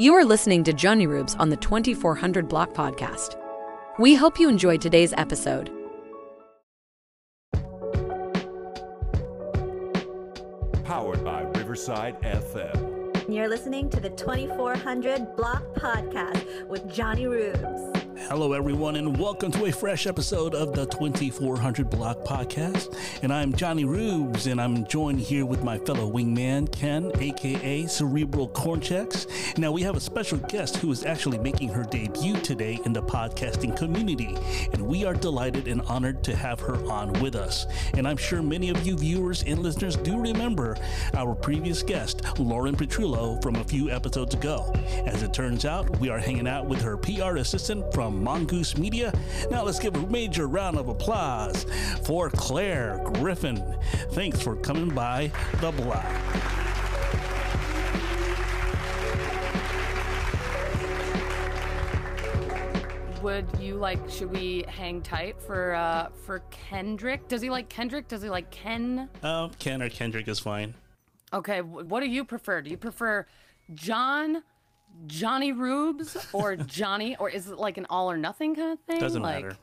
You are listening to Jonnyroobs on the 2400 Block Podcast. We hope you enjoyed today's episode. Powered by Riverside FM. You're listening to the 2400 Block Podcast with Jonnyroobs. Hello, everyone, and welcome to a fresh episode of the 2400 Block Podcast. And I'm Jonnyroobs, and I'm joined here with my fellow wingman, Ken, aka Cerebral Cornchex. Now, we have a special guest who is actually making her debut today in the podcasting community, and we are delighted and honored to have her on with us. And I'm sure many of you viewers and listeners do remember our previous guest, Lauren Petrullo, from a few episodes ago. As it turns out, we are hanging out with her PR assistant from Mongoose Media. Now let's give a major round of applause for Claire Griffin. Thanks for coming by the block. Would you like? Should we hang tight for uh for Kendrick? Does he like Kendrick? Does he like Ken? Oh, Ken or Kendrick is fine. Okay, what do you prefer? Do you prefer John, Jonnyroobs, or Johnny, or is it like an all or nothing kind of thing? Doesn't like, matter.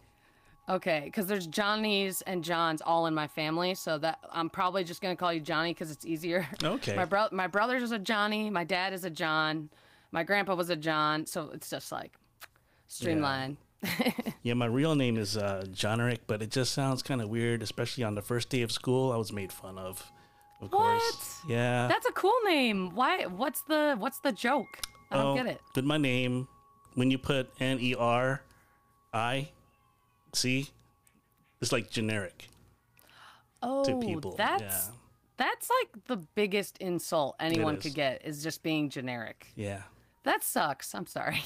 Okay, because there's Johnnies and Johns all in my family, so that I'm probably just gonna call you Johnny because it's easier. Okay. My bro, my brother's is a Johnny, my dad is a John, my grandpa was a John, so it's just like streamlined. Yeah, my real name is uh, John Eric, but it just sounds kind of weird, especially on the first day of school. I was made fun of. Of course. What? Yeah. That's a cool name. Why? What's the What's the joke? I don't Oh, get it. With my name, when you put N E R I C, it's like generic Oh, to people. that's yeah. that's like the biggest insult anyone could get is just being generic. Yeah. That sucks. I'm sorry.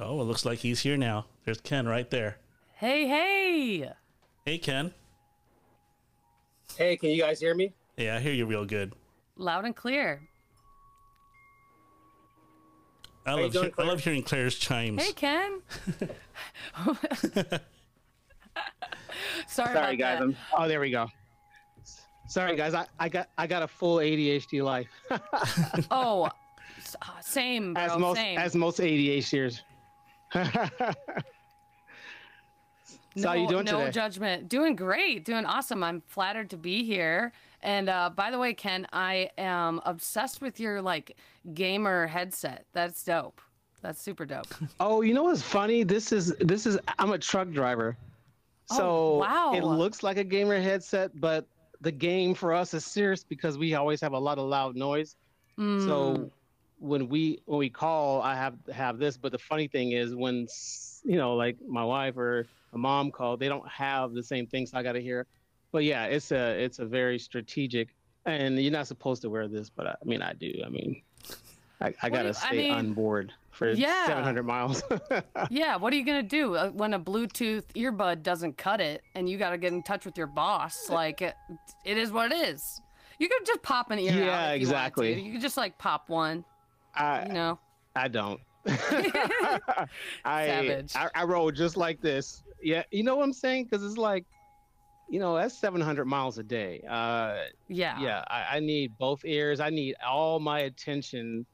Oh, it looks like he's here now. There's Ken right there. Hey, hey. Hey, Ken. Hey, can you guys hear me? Yeah, I hear you real good. Loud and clear. I love, doing, hear- I love hearing Claire's chimes. Hey, Ken. sorry, Sorry, about guys. that. I'm, oh, there we go. Sorry, guys. I, I got I got a full ADHD life, Oh, uh, same, bro. as most same. as most ADHDers. So how you doing no today? judgment. Doing great. Doing awesome. I'm flattered to be here. And uh, by the way, Ken, I am obsessed with your like gamer headset. That's dope. That's super dope. oh, you know what's funny? This is this is I'm a truck driver, Oh, so wow. it looks like a gamer headset, but the game for us is serious because we always have a lot of loud noise. Mm. So when we when we call, I have have this. But the funny thing is, when you know, like my wife or a mom call, they don't have the same thing, so I got to hear. But yeah, it's a it's a very strategic, and you're not supposed to wear this, but I, I mean, I do. I mean, I, I gotta you- I stay mean, on board for yeah. 700 miles. yeah, what are you gonna do uh, when a Bluetooth earbud doesn't cut it, and you got to get in touch with your boss? Like, it, it is what it is. You could just pop an ear. Yeah, you want exactly. to. You could just like pop one. I You know. I don't. I, Savage. I I roll just like this. Yeah, you know what I'm saying? Because it's like, you know, that's 700 miles a day. Uh, Yeah. yeah, I, I need both ears. I need all my attention.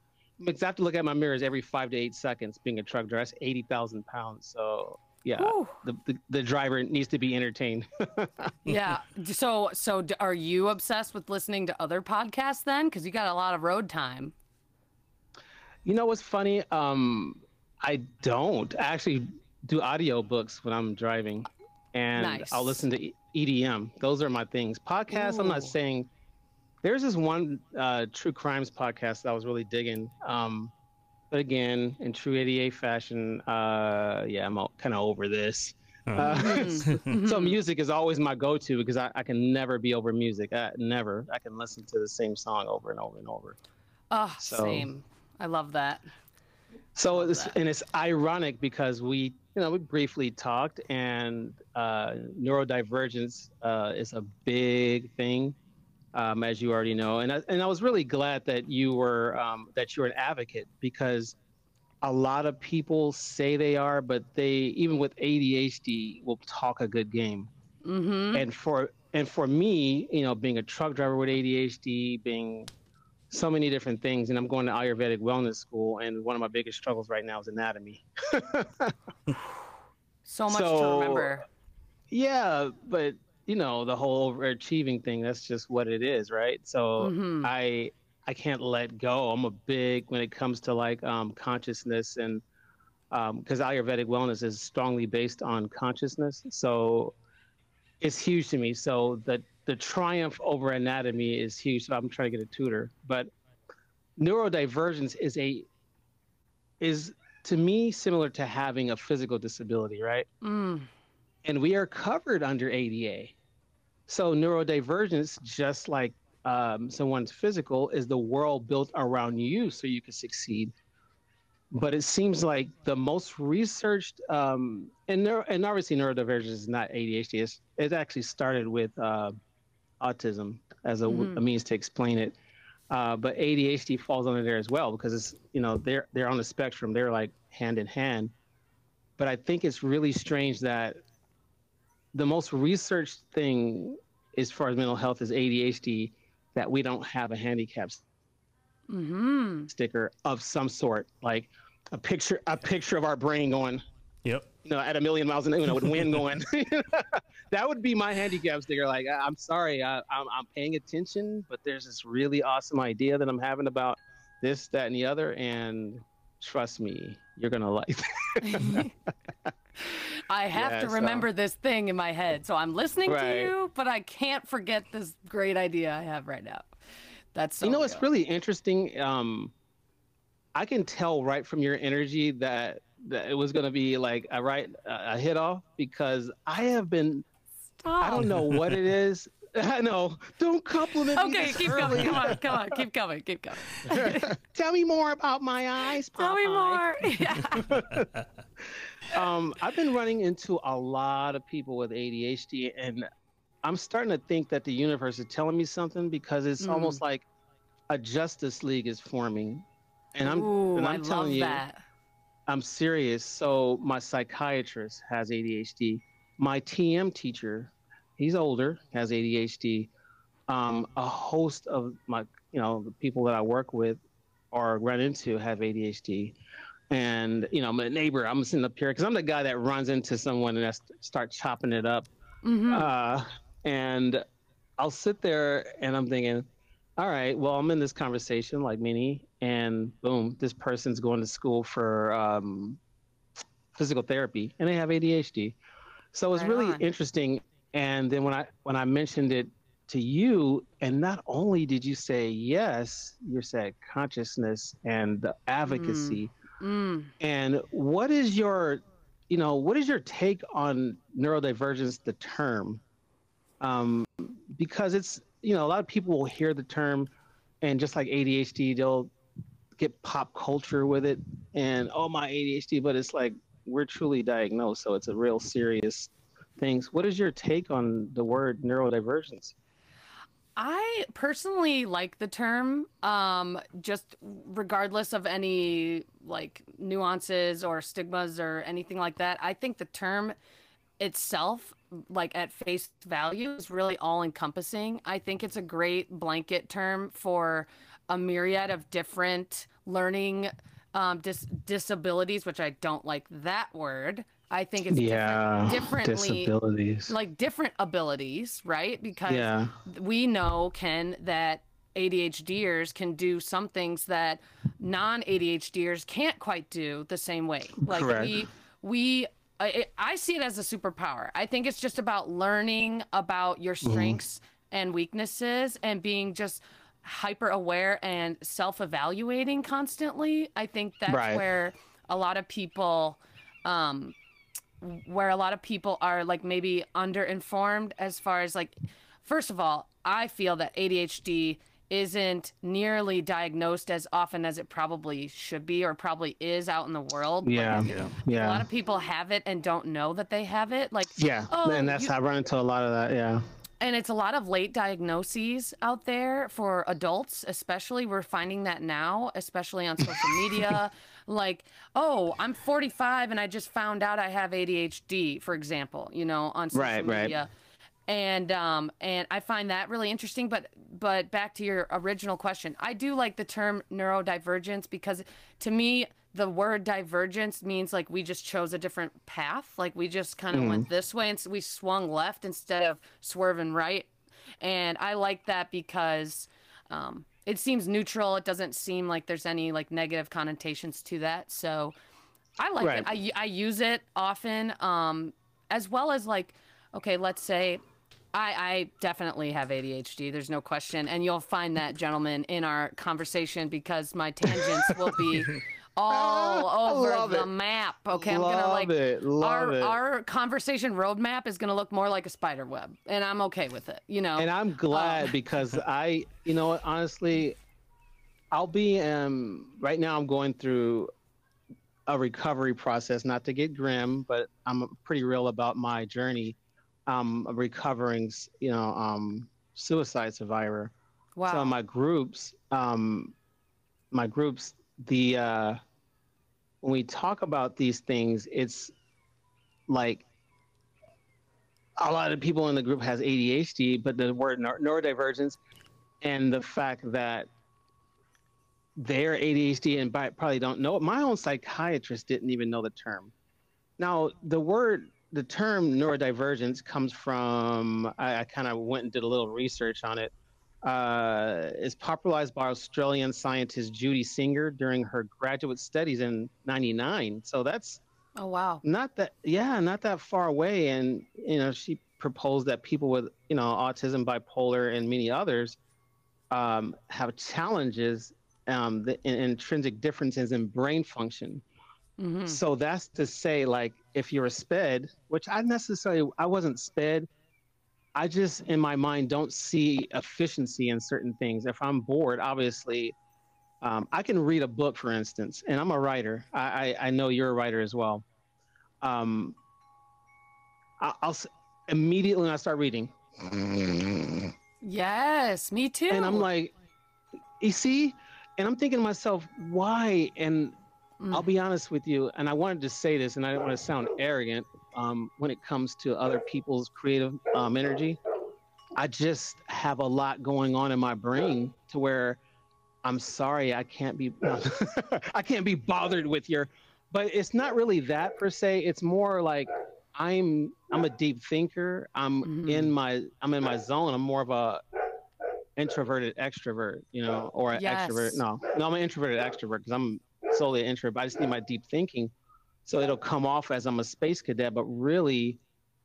Because I have to look at my mirrors every five to eight seconds. Being a truck driver, that's 80,000 pounds. So yeah, the, the the driver needs to be entertained. Yeah. So, so are you obsessed with listening to other podcasts then? Because you got a lot of road time. You know what's funny? Um, I don't I actually do audio books when I'm driving, and Nice. I'll listen to EDM. Those are my things. Podcasts. I'm not saying. There's this one uh, true crimes podcast that I was really digging. Um, but again, in true 88 fashion, uh, yeah, I'm kind of over this. Uh, Mm-hmm. so music is always my go-to because I, I can never be over music. I, never. I can listen to the same song over and over and over. Oh, So- same. I love that. So it's that. and it's ironic because we you know we briefly talked and uh, neurodivergence uh, is a big thing, um, as you already know, and I, and I was really glad that you were um, that you're an advocate because a lot of people say they are, but they even with ADHD will talk a good game. Mm-hmm. And for and for me, you know, being a truck driver with ADHD, being so many different things. And I'm going to Ayurvedic wellness school, and one of my biggest struggles right now is anatomy. So much to remember. yeah, but you know the whole overachieving thing. That's just what it is, right? So Mhm. I I can't let go. I'm a big when it comes to like um, consciousness and because Ayurvedic wellness is strongly based on consciousness, so it's huge to me. So the the triumph over anatomy is huge. So I'm trying to get a tutor, but neurodivergence is a is to me similar to having a physical disability, right? Mm. and we are covered under ADA. So neurodivergence, just like um, someone's physical, is the world built around you so you can succeed. But it seems like the most researched, um, and neuro, and obviously neurodivergence is not ADHD. It's, it actually started with uh, autism as a, Mhm. a means to explain it. Uh, but ADHD falls under there as well because it's you know they're they're on the spectrum. They're like hand in hand. But I think it's really strange that the most researched thing as far as mental health is ADHD that we don't have a handicap hmm sticker of some sort, like a picture a picture of our brain going, Yep. Know, at a million miles an hour, you know, with wind going. that would be my handicaps. handicap sticker. Like, I'm sorry, I, I'm, I'm paying attention, but there's this really awesome idea that I'm having about this, that, and the other, and trust me, you're gonna like. I have Yeah, to so- remember this thing in my head. So I'm listening to you, but I can't forget this great idea I have right now. That's so you know, it's really interesting. Um, I can tell right from your energy that that it was going to be like a right a hit off because I have been. I don't know what it is. I know. Don't compliment me. Okay, keep early. going. Come on, come on, keep going, keep going. Tell me more about my eyes. Please. Tell me more. Yeah. um, I've been running into a lot of people with ADHD, and I'm starting to think that the universe is telling me something because it's Mm. almost like a Justice League is forming, and I'm Ooh, and I I'm love telling you, that. I'm serious. So my psychiatrist has ADHD. My TM teacher, he's older, has ADHD. Um, a host of my, you know, the people that I work with or run into have ADHD. And you know, my neighbor, I'm sitting up here because I'm the guy that runs into someone and I st- start chopping it up. Mhm. Uh, and I'll sit there and I'm thinking, all right, well, I'm in this conversation like many, and boom, this person's going to school for um, physical therapy, and they have ADHD. So it's Right really on. interesting. And then when I when I mentioned it to you, and not only did you say yes, you said consciousness and the advocacy. Mm. And what is your, you know, what is your take on neurodivergence, the term? Um, because it's, you know, a lot of people will hear the term, and just like ADHD, they'll get pop culture with it, and oh my ADHD, but it's like we're truly diagnosed, so it's a real serious thing. What is your take on the word neurodivergence? I personally like the term, um, just regardless of any like nuances or stigmas or anything like that. I think the term itself, like at face value, is really all encompassing. I think it's a great blanket term for a myriad of different learning um, dis- disabilities, which I don't like that word. I think it's yeah, different, differently disabilities. like different abilities, right? Because yeah, we know Ken that ADHDers can do some things that non-ADHDers can't quite do the same way. Like Correct. we we I, I see it as a superpower. I think it's just about learning about your Mm-hmm. strengths and weaknesses and being just hyper aware and self-evaluating constantly. I think that's Right. where a lot of people um where a lot of people are like maybe underinformed as far as like first of all i feel that adhd isn't nearly diagnosed as often as it probably should be or probably is out in the world Like, yeah, Yeah. yeah. a lot of people have it and don't know that they have it like Yeah, Oh, and that's you- I run into a lot of that. Yeah, and it's a lot of late diagnoses out there for adults especially we're finding that now especially on social media like oh i'm 45 and i just found out i have adhd for example you know on social Right, right. media and um and I find that really interesting. But but back to your original question, I do like the term neurodivergence because to me the word divergence means like we just chose a different path, like we just kind of Mm. went this way and so we swung left instead of swerving right. And I like that because um, it seems neutral. It doesn't seem like there's any like negative connotations to that. So I like Right. it. I, I use it often, um, as well as like, okay, let's say I, I definitely have ADHD. There's no question, and you'll find that, gentlemen, in our conversation because my tangents will be all over love the it. map. Okay, I'm gonna like it, love our it. our conversation roadmap is gonna look more like a spider web, and I'm okay with it. You know, and I'm glad Um, because I, you know, honestly, I'll be um right now. I'm going through a recovery process. Not to get grim, but I'm pretty real about my journey. I'm a recovering, you know, um, suicide survivor. wow. So my groups, um, my groups, the uh, when we talk about these things, it's like a lot of people in the group has ADHD, but the word neur- neurodivergence and the fact that they're ADHD and probably don't know it. My own psychiatrist didn't even know the term. Now, the word, the term neurodivergence comes from, I, I kind of went and did a little research on it. Uh, is popularized by Australian scientist Judy Singer during her graduate studies in 99. So that's oh wow. not that yeah not that far away and you know she proposed that people with you know autism bipolar and many others um, have challenges um, the in, intrinsic differences in brain function hmm so that's to say like if you're a sped which i necessarily i wasn't sped i just in my mind don't see efficiency in certain things. If i'm bored obviously um, i can read a book for instance and i'm a writer. I i, I know you're a writer as well. Um, I, i'll immediately when i start reading. Yes, me too. and i'm like you see? And i'm thinking to myself why? And Mm. I'll be honest with you, and I wanted to say this, and I don't want to sound arrogant um, when it comes to other people's creative um, energy. I just have a lot going on in my brain to where I'm sorry I can't be I can't be bothered with your, but it's not really that per se. It's more like I'm I'm a deep thinker. I'm Mhm. in my I'm in my zone. I'm more of a introverted extrovert, you know, or an Yes. extrovert. No, no, I'm an introverted extrovert because I'm solely an introvert. But I just need my deep thinking, so it'll come off as I'm a space cadet. But really,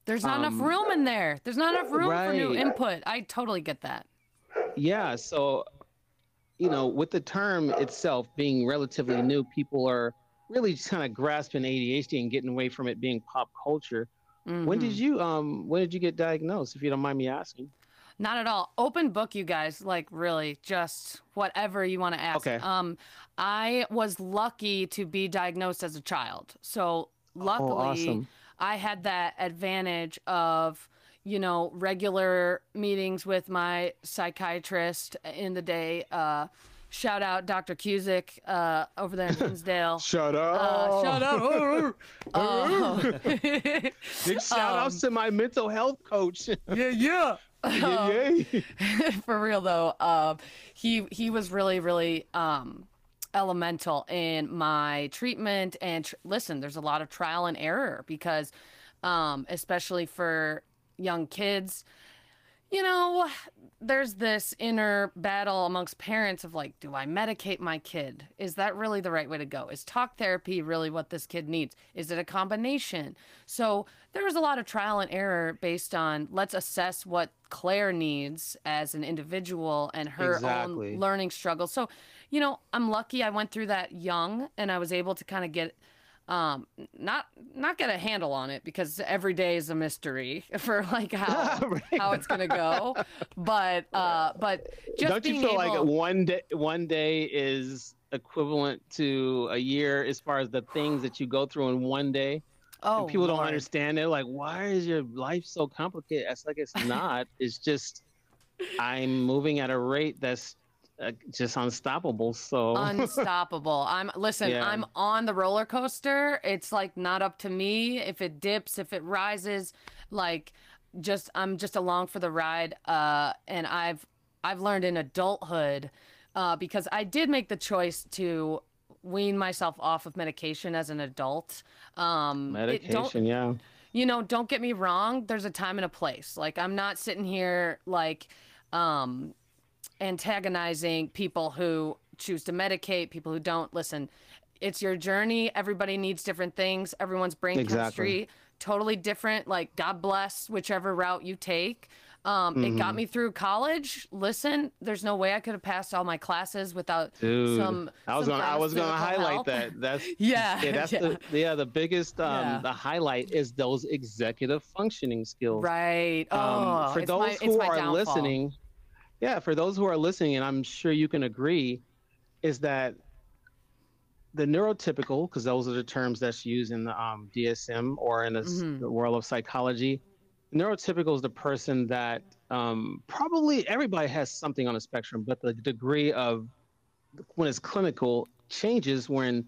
There's not enough um, room in there. There's not enough room for new input. I totally get that. yeah. So, you know, with the term itself being relatively new, people are really just kind of grasping ADHD and getting away from it being pop culture. When did Mhm. you um when did you get diagnosed? If you don't mind me asking. Not at all. Open book, you guys. Like really, just whatever you want to ask. Okay. Um, I was lucky to be diagnosed as a child. So luckily, Oh, awesome. I had that advantage of you know regular meetings with my psychiatrist in the day. Uh, shout out Dr. Cusick uh, over there in Hinsdale. Shut Uh, shut up. Uh, Big shout outs to my mental health coach. yeah, yeah. Yay, yay. for real though um he he was really really um elemental in my treatment and tr- listen there's a lot of trial and error because um especially for young kids you know there's this inner battle amongst parents of like do i medicate my kid? Is that really the right way to go? Is talk therapy really what this kid needs? Is it a combination? So there was a lot of trial and error based on let's assess what claire needs as an individual and her Exactly. own learning struggles so you know i'm lucky i went through that young and i was able to kind of get um not not get a handle on it because every day is a mystery for like how Right. how it's gonna go but uh but just Don't you feel like one day one day is equivalent to a year as far as the things that you go through in one day? Oh and people don't Lord. understand it. Like, why is your life so complicated? It's like it's not. it's just I'm moving at a rate that's uh, just unstoppable. So unstoppable i'm listen Yeah. i'm on the roller coaster it's like not up to me if it dips if it rises like just I'm just along for the ride. Uh, and I've I've learned in adulthood uh, because I did make the choice to wean myself off of medication as an adult. Um, Medication, yeah. you know, don't get me wrong, there's a time and a place. Like I'm not sitting here like um antagonizing people who choose to medicate, people who don't. Listen, it's your journey. Everybody needs different things. Everyone's brain Exactly. chemistry totally different. Like God bless whichever route you take. Um, It Mm-hmm. got me through college. Listen, there's no way I could have passed all my classes without Dude, some. I was some gonna I was gonna highlight help. that. That's Yeah, yeah, that's yeah. the yeah the biggest um Yeah. the highlight is those executive functioning skills. Right. Oh, Um, for those my, who are downfall. listening, yeah, for those who are listening, and I'm sure you can agree, is that the neurotypical, because those are the terms that's used in the um, DSM or in the, Mhm. the world of psychology. Neurotypical is the person that um, probably everybody has something on the spectrum, but the degree of when it's clinical changes when,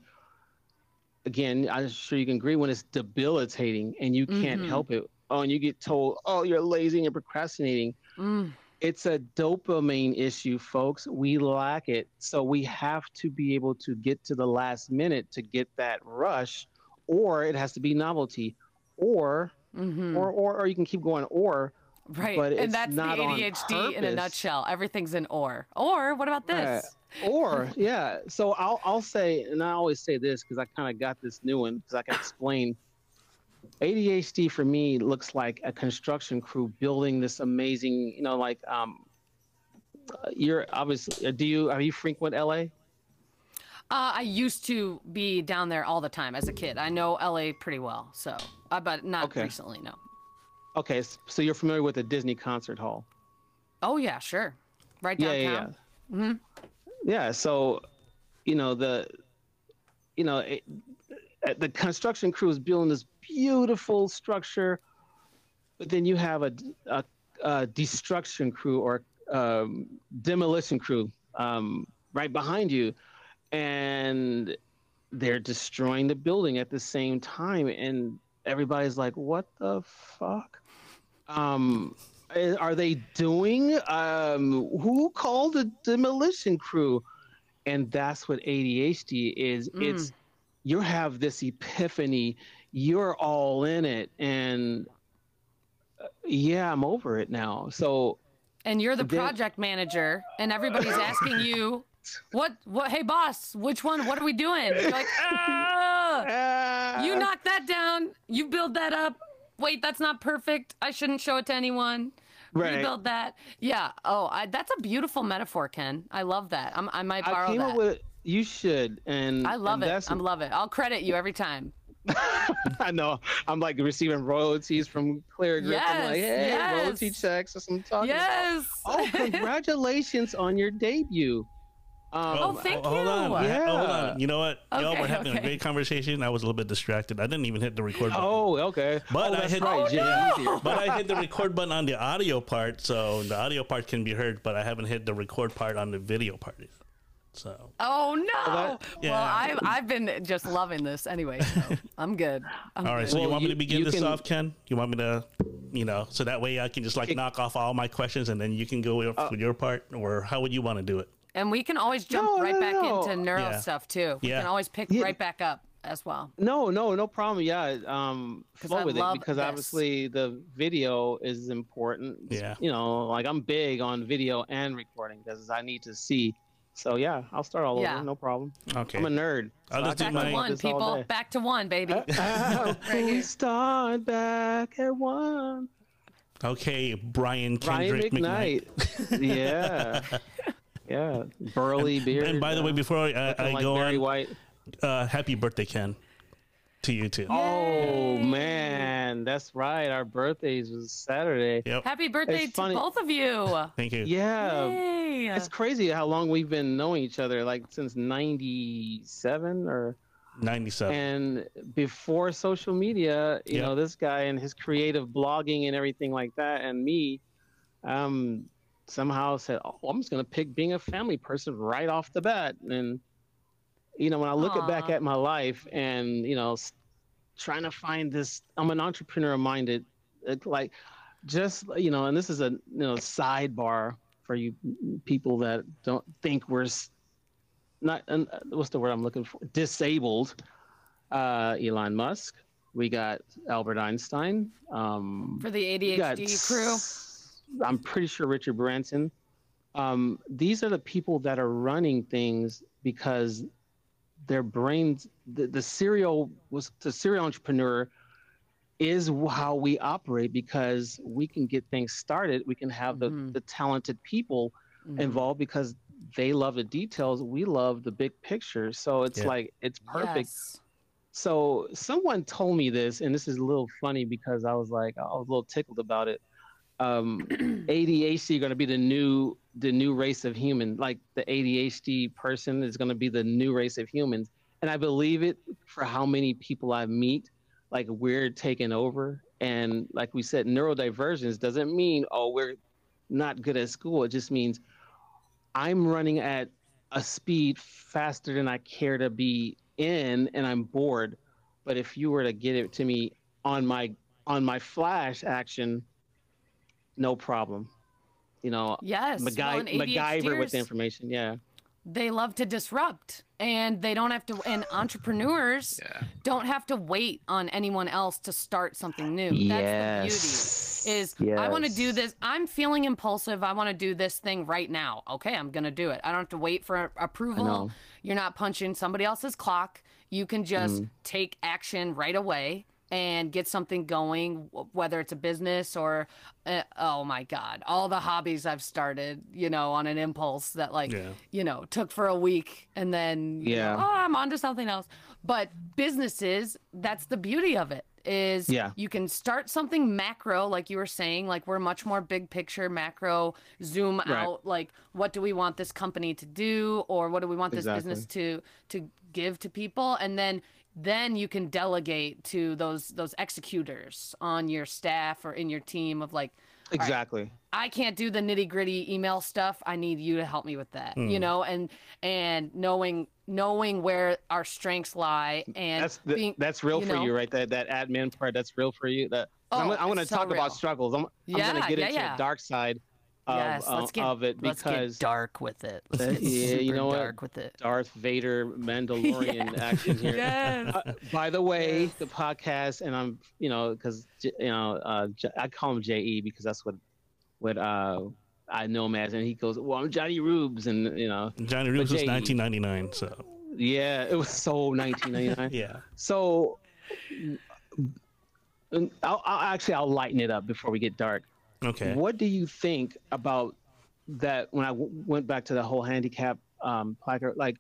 again, I'm sure you can agree when it's debilitating and you can't Mhm. help it. Oh, and you get told, oh, you're lazy and you're procrastinating Mm. it's a dopamine issue, folks. We lack it. So we have to be able to get to the last minute to get that rush, or it has to be novelty, or Mhm. or, or or you can keep going, or Right. but and that's the ADHD in a nutshell. Everything's an or. Or what about this? Right. or yeah. So I'll I'll say, and I always say this because I kind of got this new one because I can explain. ADHD for me looks like a construction crew building this amazing, you know, like um, uh, you're obviously. Do you are you frequent LA? Uh, I used to be down there all the time as a kid. I know LA pretty well, so uh, but not Okay. recently. No. Okay, so you're familiar with the Disney Concert Hall? Oh yeah, sure. Right Yeah, downtown. yeah, yeah. Mhm. Yeah. So, you know the, you know, it, uh, the construction crew is building this beautiful structure, but then you have a, a, a destruction crew or um, demolition crew um, right behind you, and they're destroying the building at the same time, and everybody's like, "What the fuck?" Um, are they doing? Um, who called the demolition crew? And that's what ADHD is. It's you have this epiphany. You're all in it, and uh, yeah, I'm over it now. So And you're the project manager, and everybody's asking you, "What? What? Hey, boss, which one? What are we doing?" You're like, "Ah, you uh, knocked that down. You build that up. Wait, that's not perfect. I shouldn't show it to anyone. Right. Rebuild that. Yeah. Oh, I, that's a beautiful metaphor, Ken. I love that. I'm, I might borrow I came that. up with you should, and I love and it. I love it. I'll credit you every time. I know. I'm like receiving royalties from Clear Grip. I'm like, Yes, hey, yes. royalty checks. What I'm talking about. Yes. Oh, congratulations on your debut. Um, Oh, thank Hold on. you. I ha- Hold on. You know what? Y'all Okay, were having a great conversation. I was a little bit distracted. I didn't even hit the record button. Oh, okay. But oh, I hit- right. Oh, no. But I hit the record button on the audio part, so the audio part can be heard, but I haven't hit the record part on the video part yet. So Oh no! that- Yeah. Well, I've I've been just loving this anyway, so I'm good. I'm all right, good. so you Well, want me to begin this can- off, Ken? You want me to, you know, so that way I can just like Kick- knock off all my questions and then you can go Uh, with your part, or how would you want to do it? And we can always jump No, right no, back no. into neuro Yeah. stuff too. We Yeah. can always pick Yeah. right back up as well. No, no, no problem. Yeah, um, 'Cause flow I with it love because this. obviously the video is important. Yeah. You know, like I'm big on video and recording because I need to see. So yeah, I'll start all Yeah. over. No problem. Okay. I'm a nerd. I'll so I just do Back my- to one, people. Back to one, baby. How here. we start back at one. Okay, Brian Brian Kendrick McKnight. McKnight. yeah. Yeah. Burly beard. And by the way, before I, looking I like go Barry on, White. uh, happy birthday, Ken, to you too. Oh man, that's right. Our birthdays was Saturday. Yep. Happy birthday It's to funny. both of you. Thank you. Yeah. Yay. It's crazy how long we've been knowing each other, like since '97 or. 97. And before social media, you Yep. know, this guy and his creative blogging and everything like that, and me, um, somehow said, "Oh, I'm just gonna pick being a family person right off the bat." And you know, when I look at back at my life and you know, s- trying to find this, I'm an entrepreneur minded, like just you know, and this is a you know sidebar for you people that don't think we're s- not. Uh, what's the word I'm looking for? Disabled. Uh, Elon Musk. We got Albert Einstein. Um, For the ADHD crew. S- I'm pretty sure Richard Branson. Um, these are the people that are running things because their brains, the, the serial was the serial entrepreneur is how we operate because we can get things started. We can have the, Mhm. the talented people Mhm. involved because they love the details. We love the big picture. So it's Yeah. like, it's perfect. Yes. So someone told me this, and this is a little funny because I was like, I was a little tickled about it. Um, ADHD going to be the new the new race of human. Like the ADHD person is going to be the new race of humans, and I believe it for how many people I meet. Like we're taking over, and like we said, neurodivergence doesn't mean oh we're not good at school. It just means I'm running at a speed faster than I care to be in and I'm bored. But if you were to get it to me on my on my flash action, no problem. You know, Yes. well, MacGy- and MacGyver with the information. Yeah. They love to disrupt, and they don't have to. And entrepreneurs don't have to wait on anyone else to start something new. That's the beauty. Is I want to do this. I'm feeling impulsive. I want to do this thing right now. Okay, I'm gonna do it. I don't have to wait for approval. You're not punching somebody else's clock. You can just Mm. take action right away and get something going, whether it's a business or, uh, oh my God, all the hobbies I've started, you know, on an impulse that like, Yeah. you know, took for a week and then, you know, Yeah. oh, I'm on to something else. But businesses, that's the beauty of it is Yeah. you can start something macro like you were saying like we're much more big picture macro zoom Right. out like what do we want this company to do or what do we want this Exactly. business to to give to people and then then you can delegate to those those executors on your staff or in your team of like right. Exactly. I can't do the nitty gritty email stuff. I need you to help me with that. You hmm. know, and and knowing knowing where our strengths lie and That's the, being, that's real you for know? you, right? That that admin part. That's real for you. That I'm, Oh, I'm going to so talk real. about struggles. I'm, yeah, I'm going to get yeah, into yeah. the dark side of, yes, let's get, of it let's get dark with it. Let's get yeah, super you know what? dark with it. Darth Vader Mandalorian action here. Yes. Uh, by the way, Yes. the podcast, and I'm, you know, because you know, uh, J- I call him Je because that's what, what uh, I know him as, and he goes, "Well, I'm Jonnyroobs," and you know, Jonnyroobs was 1999, so yeah, it was so 1999. yeah. So, I'll, I'll actually I'll lighten it up before we get dark. Okay. What do you think about that? When I w- went back to the whole handicap um, placard, like,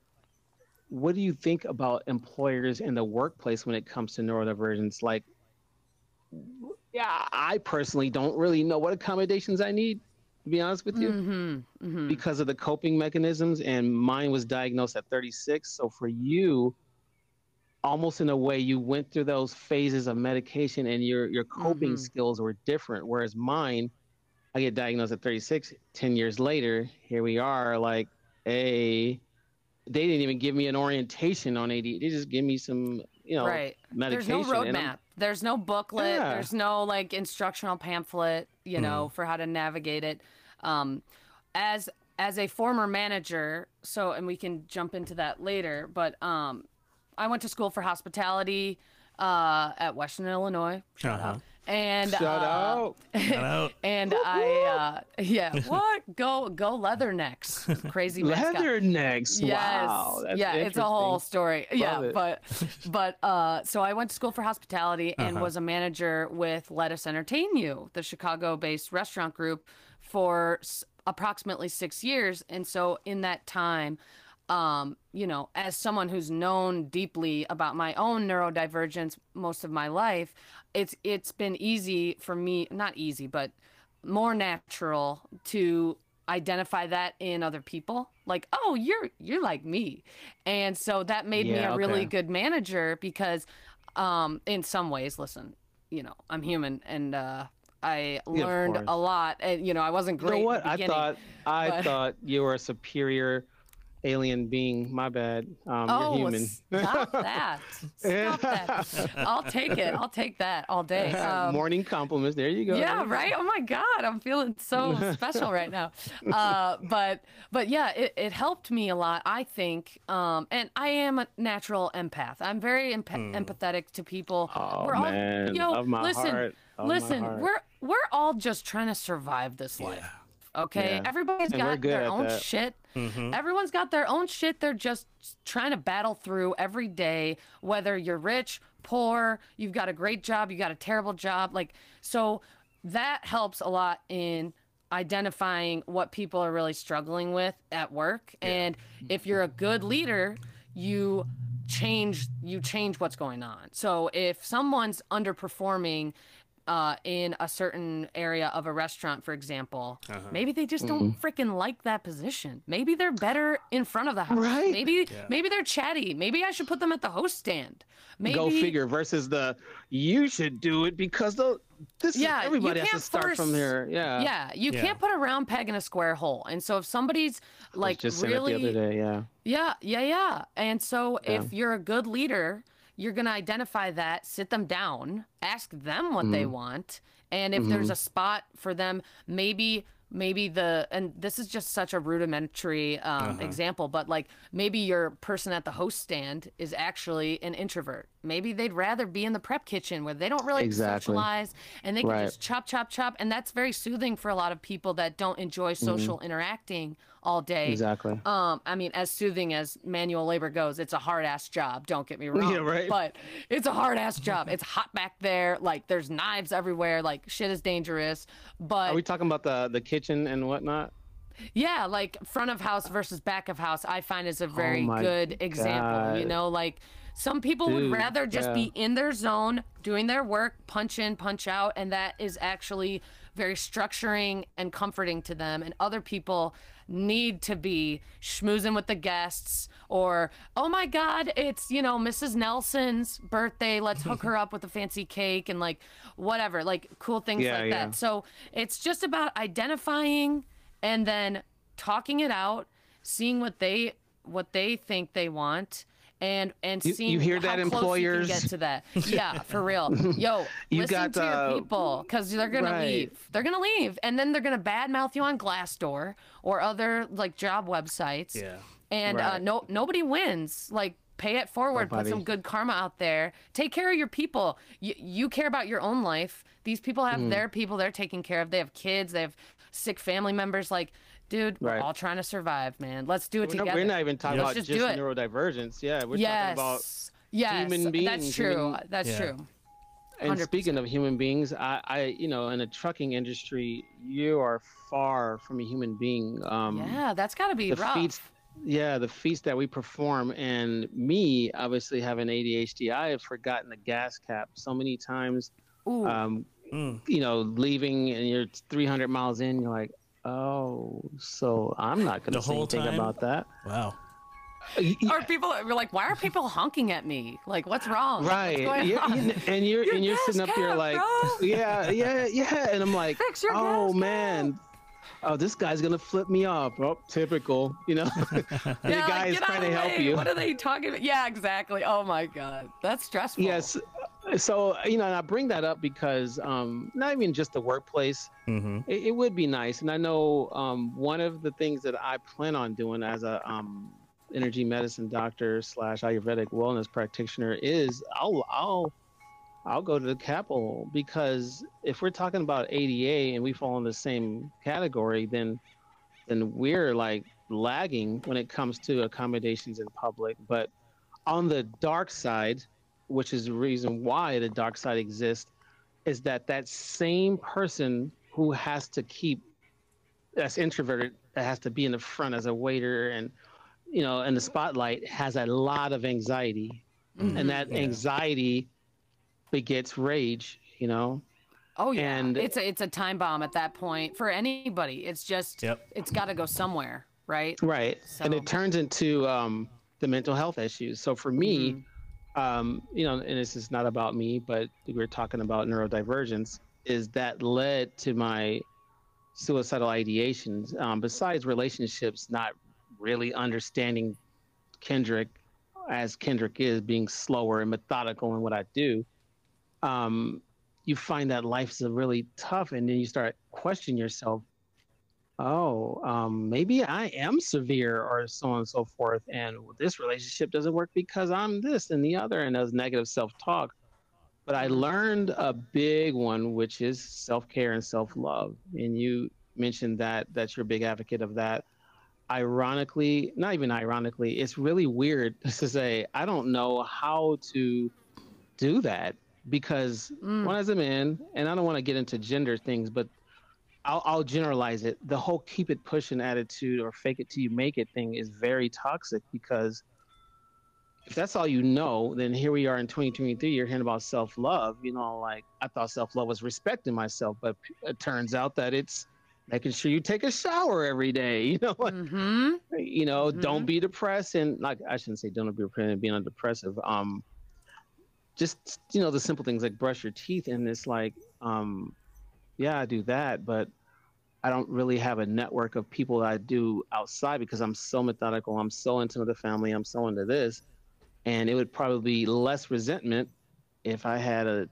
what do you think about employers in the workplace when it comes to neurodivergence? Like, yeah, I personally don't really know what accommodations I need. To be honest with you, Mm-hmm. Mm-hmm. because of the coping mechanisms, and mine was diagnosed at 36. So for you, almost in a way, you went through those phases of medication, and your your coping Mhm. skills were different. Whereas mine, I get diagnosed at 36. Ten years later, here we are. Like, hey, they didn't even give me an orientation on AD. They just give me some, you know, right. There's no roadmap. There's no booklet. Yeah. There's no like instructional pamphlet, you know, for how to navigate it. Um, as as a former manager, so and we can jump into that later, but um, I went to school for hospitality uh, at Western Illinois. Shout Uh-huh. out. And Shout uh, out. Shout out. and I uh, yeah, what go go leathernecks, crazy. Leathernecks. Yes. Wow. That's yeah, it's a whole story. yeah, it. but but uh so I went to school for hospitality and Uh-huh. was a manager with Lettuce Entertain You, the Chicago-based restaurant group for s- approximately 6 years and so in that time um you know as someone who's known deeply about my own neurodivergence most of my life it's it's been easy for me not easy but more natural to identify that in other people like oh you're you're like me and so that made me Yeah, a really good manager because um in some ways listen you know i'm human and uh i learned course. a lot and you know i wasn't great. You know what? I thought I but- thought you were a superior alien being. My bad. Um, oh, you're human. stop that! Stop that! I'll take it. I'll take that all day. Um, Morning compliments. There you go. yeah, right. Oh my God, I'm feeling so special right now. Uh, but but yeah, it, it helped me a lot. I think, um, and I am a natural empath. I'm very emp- empathetic to people. Oh, we're all, man, yo, of my listen, heart, my listen. heart. We're we're all just trying to survive this life. Okay, Yeah. everybody's And got their own that. shit. Mm-hmm. Everyone's got their own shit. They're just trying to battle through every day, whether you're rich, poor, you've got a great job, you got a terrible job. Like, so that helps a lot in identifying what people are really struggling with at work. And if you're a good leader, you change you change what's going on. So if someone's underperforming uh, in a certain area of a restaurant, for example, maybe they just don't freaking like that position. Maybe they're better in front of the house. Right. Maybe maybe they're chatty. Maybe I should put them at the host stand. Maybe Go figure. Versus the you should do it because the this Yeah, is, you everybody has to can't start from force- there. Yeah. Yeah, you Yeah. can't put a round peg in a square hole. And so if somebody's I was like just saying really it the other day. Yeah. Yeah, yeah, yeah. And so Yeah. if you're a good leader, you're going to identify that, sit them down, ask them what Mm-hmm. they want, and if there's a spot for them, maybe maybe the and this is just such a rudimentary um, Uh-huh. example but like maybe your person at the host stand is actually an introvert maybe they'd rather be in the prep kitchen where they don't really Exactly. socialize and they can Right. just chop chop chop and that's very soothing for a lot of people that don't enjoy social interacting all day. Exactly. um, I mean, as soothing as manual labor goes, it's a hard ass job. Don't get me wrong. Yeah, right. But it's a hard ass job. It's hot back there. Like there's knives everywhere. Like shit is dangerous. But Are we talking about the the kitchen and whatnot? yeah, like front of house versus back of house, I find is a very Oh good example. You know, like some people would rather just yeah. be in their zone, doing their work, punch in, punch out, and that is actually very structuring and comforting to them. And other people need to be schmoozing with the guests or oh my god it's you know mrs nelson's birthday let's hook her up with a fancy cake and like whatever like cool things Yeah, like yeah. that so it's just about identifying and then talking it out, seeing what they what they think they want, and and You- seeing you hear how that, close employers? you can get to that. Yeah, for real. Yo, You listen got, to your uh, people because they're gonna right. leave. They're gonna leave, and then they're gonna badmouth you on Glassdoor or other like job websites. Yeah. And uh, no nobody wins. Like pay it forward, put some good karma out there. Take care of your people. You you care about your own life. These people have Mm. their people they're taking care of. They have kids. They have sick family members. Like, dude, we're Right. all trying to survive, man. Let's do it We're not, together. we're not even talking Let's about just just, neurodivergence. Yeah, we're yes. talking about yes, human beings. that's true. human- That's Yeah. true. And 100%. speaking of human beings, I, I, you know, in the trucking industry, you are far from a human being. Um, yeah, that's got to be the rough. feats, yeah, the feats that we perform, and me, obviously having ADHD, I have forgotten the gas cap so many times. Ooh, Um, Mm. you know, leaving and you're 300 miles in, you're like, oh, so I'm not going to say anything time? about that. Wow. Y- y- are people we're like, why are people honking at me? Like, what's wrong? What's Right, going yeah, on? you- and you're Your and you're sitting gas up here like, bro. yeah, yeah, yeah, and I'm like, oh gas cap." man, oh this guy's gonna flip me off. Oh, typical, you know. the Yeah, guy like, is trying to the help way. you. What are they talking about? Yeah, exactly. Oh my god, that's stressful. Yes. So you know, and I bring that up because um, not even just the workplace. Mm-hmm. It, it would be nice, and I know um, one of the things that I plan on doing as a um, energy medicine doctor slash Ayurvedic wellness practitioner is I'll I'll I'll go to the capital because if we're talking about ADA and we fall in the same category, then then we're like lagging when it comes to accommodations in public. But on the dark side, which is the reason why the dark side exists, is that that same person who has to keep that's introverted that has to be in the front as a waiter and you know in the spotlight has a lot of anxiety Mhm. and that Yeah. anxiety begets rage you know Oh yeah, and- it's a it's a time bomb at that point for anybody. It's just Yep. it's got to go somewhere, right? right and it turns into um, the mental health issues so for me Mm-hmm. Um, you know and this is not about me but we're talking about neurodivergence is that led to my suicidal ideations um, besides relationships not really understanding Kendrick as Kendrick is, being slower and methodical in what I do, um, you find that life's really tough, and then you start questioning yourself. Oh, um, maybe I am severe, or so on and so forth, and this relationship doesn't work because I'm this and the other, and there's negative self-talk. But I learned a big one, which is self-care and self-love, and you mentioned that that you're a big advocate of that ironically, not even ironically, it's really weird to say, I don't know how to do that because Mm. when as a man, and I don't want to get into gender things, but I'll, I'll generalize it. The whole keep it pushing attitude or fake it till you make it thing is very toxic because if that's all you know, then here we are in 2023, you're hearing about self love. You know, like I thought self love was respecting myself, but it turns out that it's making sure you take a shower every day. You know, Mm-hmm. you know, Mhm. don't be depressed and like I shouldn't say don't be depressed and being undepressive. Um, just you know the simple things like brush your teeth and it's like, um, yeah, I do that, but I don't really have a network of people that I do outside because I'm so methodical. I'm so into the family. I'm so into this, and it would probably be less resentment if I had a,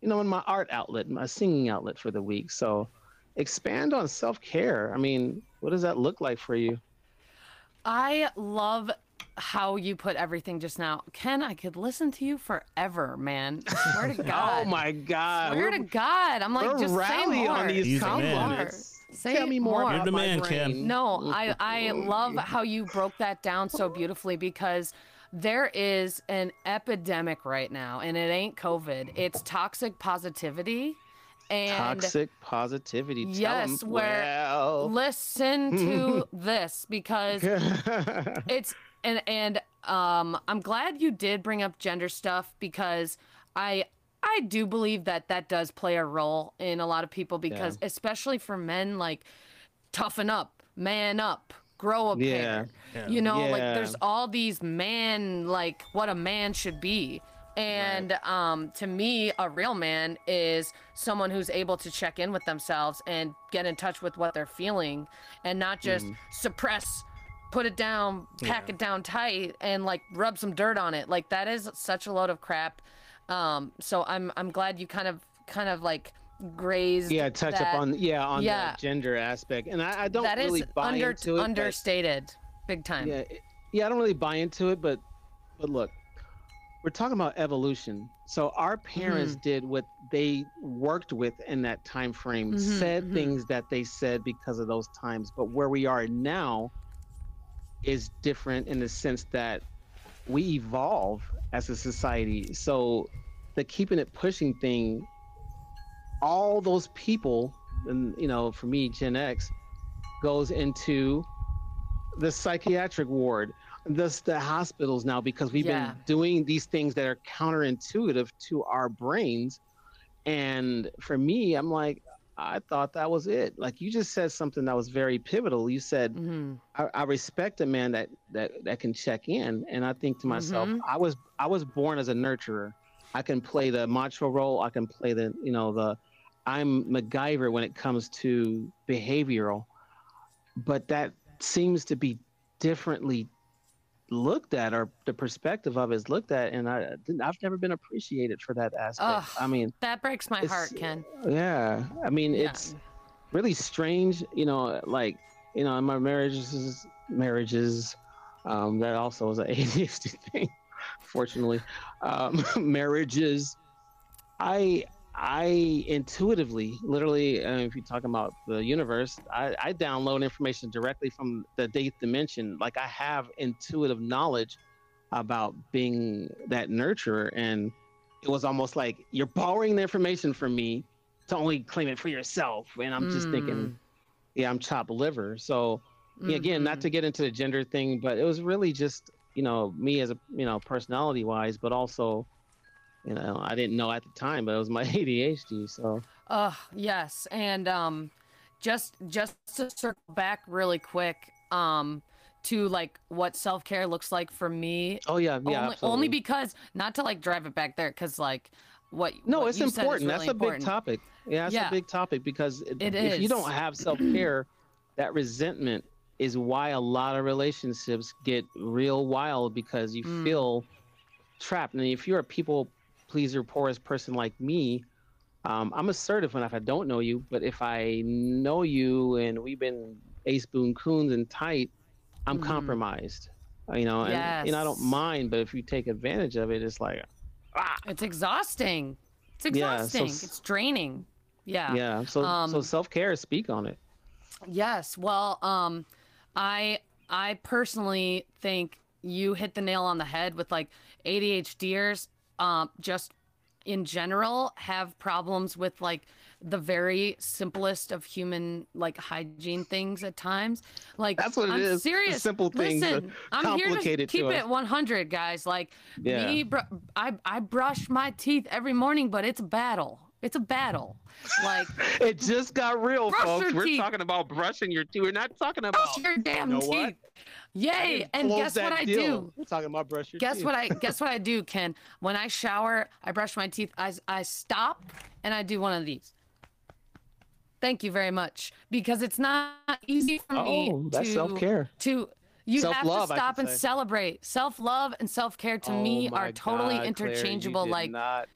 you know, in my art outlet, my singing outlet for the week. So expand on self care. I mean, what does that look like for you? I love how you put everything just now. Ken, I could listen to you forever, man. I swear to oh God. Oh my God. Swear We're- to God. I'm like, just say rallying more. on these He's a man. compliments. Say Tell me more more. You're the my man. Ken. No, I I love how you broke that down so beautifully because there is an epidemic right now, and it ain't COVID. It's toxic positivity. And Toxic positivity. Tell 'em, Yes, where- well. listen to this because it's and and um I'm glad you did bring up gender stuff because I I do believe that that does play a role in a lot of people because especially for men like toughen up, man up, grow a pair. Yeah. You know, like there's all these man like what a man should be. And um, to me, a real man is someone who's able to check in with themselves and get in touch with what they're feeling and not just suppress, put it down, pack it down tight, and like rub some dirt on it. Like that is such a load of crap. Um, so I'm I'm glad you kind of kind of like grazed. yeah, touch that. up on yeah on Yeah. the gender aspect, and I, I don't that is really buy under, into it. but- understated, big time. yeah, yeah, I don't really buy into it, but but look, we're talking about evolution. So our parents Mm-hmm. did what they worked with in that time frame, Mhm, said mhm. things that they said because of those times. But where we are now is different in the sense that we evolve as a society. So the keeping it pushing thing, all those people, and you know, for me, Gen X, goes into the psychiatric ward, the, the hospitals now because we've Yeah. been doing these things that are counterintuitive to our brains. And for me, I'm like, I thought that was it. Like you just said something that was very pivotal. You said, hmm I, I respect a man that, that that can check in, and I think to myself, Mhm. I was I was born as a nurturer. I can play the macho role. I can play the you know the I'm MacGyver when it comes to behavioral, but that seems to be differently looked at, or the perspective of is looked at, and I I've never been appreciated for that aspect. Ugh. I mean, That breaks my heart, Ken. yeah, I mean Yeah. it's really strange, you know, like you know, in my marriages, marriages, um, that also was an ADHD thing. Fortunately, um, marriages, I I intuitively, literally, uh, if you're talking about the universe, I, I download information directly from the eighth dimension. Like I have intuitive knowledge about being that nurturer, and it was almost like you're borrowing the information from me to only claim it for yourself. And I'm just Mm. thinking, yeah, I'm chopped liver. So yeah, again, not to get into the gender thing, but it was really just you know me as a you know personality wise, but also you know I didn't know at the time, but it was my ADHD. So Ugh, yes, and um, just just to circle back really quick, um, to like what self care looks like for me. oh yeah, yeah, only, only because not to like drive it back there, because like what no, what it's is important. really That's a big topic. Yeah, that's Yeah. a big topic because it, It if you don't have self care, that resentment is why a lot of relationships get real wild because you Mm. feel trapped. And if you're a people pleaser, porous person like me, um, I'm assertive when if I don't know you, but if I know you and we've been ace boon coons and tight, I'm Mhm. compromised. Uh, You know, and you know I don't mind, but if you take advantage of it, it's like, ah, It's exhausting. It's Yeah, so exhausting. it's draining. Yeah. yeah. So so Um, self care, speak on it. Yes. Well, um, I I personally think you hit the nail on the head with like ADHDers. Um, just in general have problems with like the very simplest of human like hygiene things at times. Like That's what it I'm is. The Serious. simple things Listen, I'm here to complicated to keep it 100, guys. Like Yeah. me, br- I I brush my teeth every morning, but it's a battle. It's a battle. Like It just got real, folks. We're teeth. talking about brushing your teeth. We're not talking about brush your damn know teeth. what? Yay! And guess what I deal. do? We're talking about brush your Guess teeth. what I guess what I do, Ken? When I shower, I brush my teeth. I I stop and I do one of these. Thank you very much because it's not easy for me Oh, that's to self-care. To you have to Self-love, stop and say. celebrate. Self love and self care to oh me Oh my are totally God, Claire, interchangeable. did like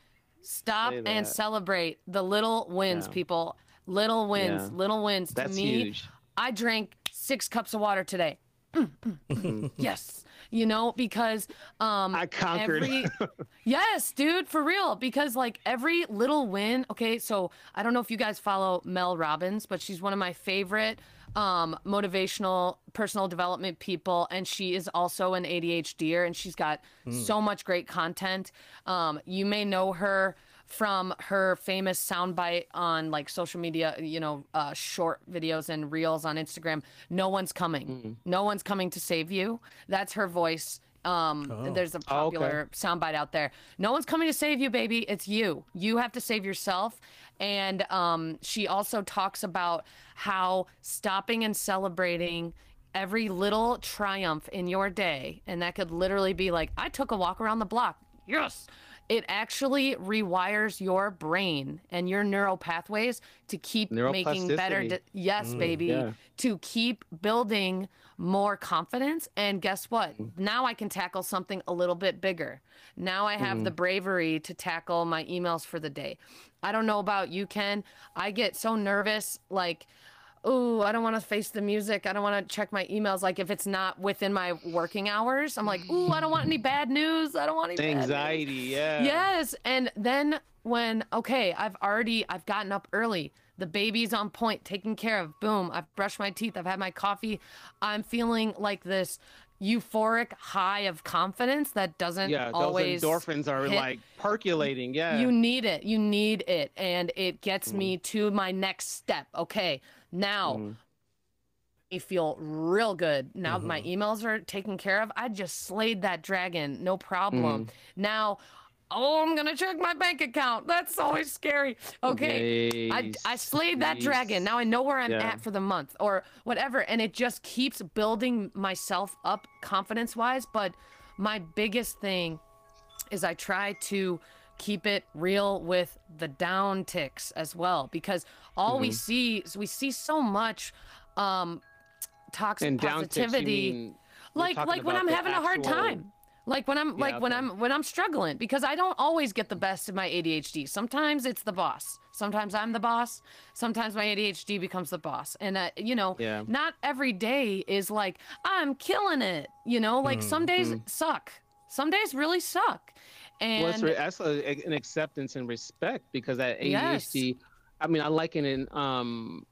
stop and celebrate the little wins, Yeah. people. Little wins, Yeah. little wins. That's to me, huge. I drank six cups of water today. Mm, mm, mm. yes, you know because um I conquered. every- yes, dude, for real. Because like every little win. Okay, so I don't know if you guys follow Mel Robbins, but she's one of my favorite um motivational personal development people and she is also an ADHDer and she's got so much great content um you may know her from her famous soundbite on like social media you know uh short videos and reels on Instagram no one's coming no one's coming to save you that's her voice um there's a Oh, okay. popular soundbite out there. No one's coming to save you, baby. It's you. You have to save yourself. And um, she also talks about how stopping and celebrating every little triumph in your day, and that could literally be like, I took a walk around the block. Yes. It actually rewires your brain and your neural pathways to keep making better. De- yes, baby. yeah. To keep building more confidence. And guess what? Mm. Now I can tackle something a little bit bigger. Now I have Mm. the bravery to tackle my emails for the day. I don't know about you, Ken. I get so nervous, like, oh, I don't want to face the music. I don't want to check my emails. Like, if it's not within my working hours, I'm like, ooh, I don't want any bad news. I don't want any bad news." Anxiety, yeah. Yes, and then when okay, I've already I've gotten up early. The baby's on point, taken care of. Boom, I've brushed my teeth, I've had my coffee. I'm feeling like this euphoric high of confidence that doesn't Yeah, those always endorphins are hit. like percolating. Yeah. You need it. You need it. And it gets me Mm. to my next step. Okay. Now I feel real good. Now Mm-hmm. my emails are taken care of. I just slayed that dragon. No problem. Mm. Now, oh, I'm gonna check my bank account. That's always scary. Okay. I, I Yes, slayed that dragon. Now I know where I'm Yeah. at for the month or whatever. And it just keeps building myself up confidence wise. But my biggest thing is I try to keep it real with the down ticks as well because all Mm-hmm. we see is we see so much um toxic and down ticks, positivity mean like like when I'm having a hard time like when I'm like when. I'm when I'm struggling because I don't always get the best of my ADHD. Sometimes it's the boss. Sometimes I'm the boss. Sometimes my ADHD becomes the boss. And uh, you know, Yeah. not every day is like I'm killing it. You know, like some days Mm-hmm. suck. Some days really suck. And Well, it's re- that's a, an acceptance and respect because that Yes. ADHD. I mean, I liken it um,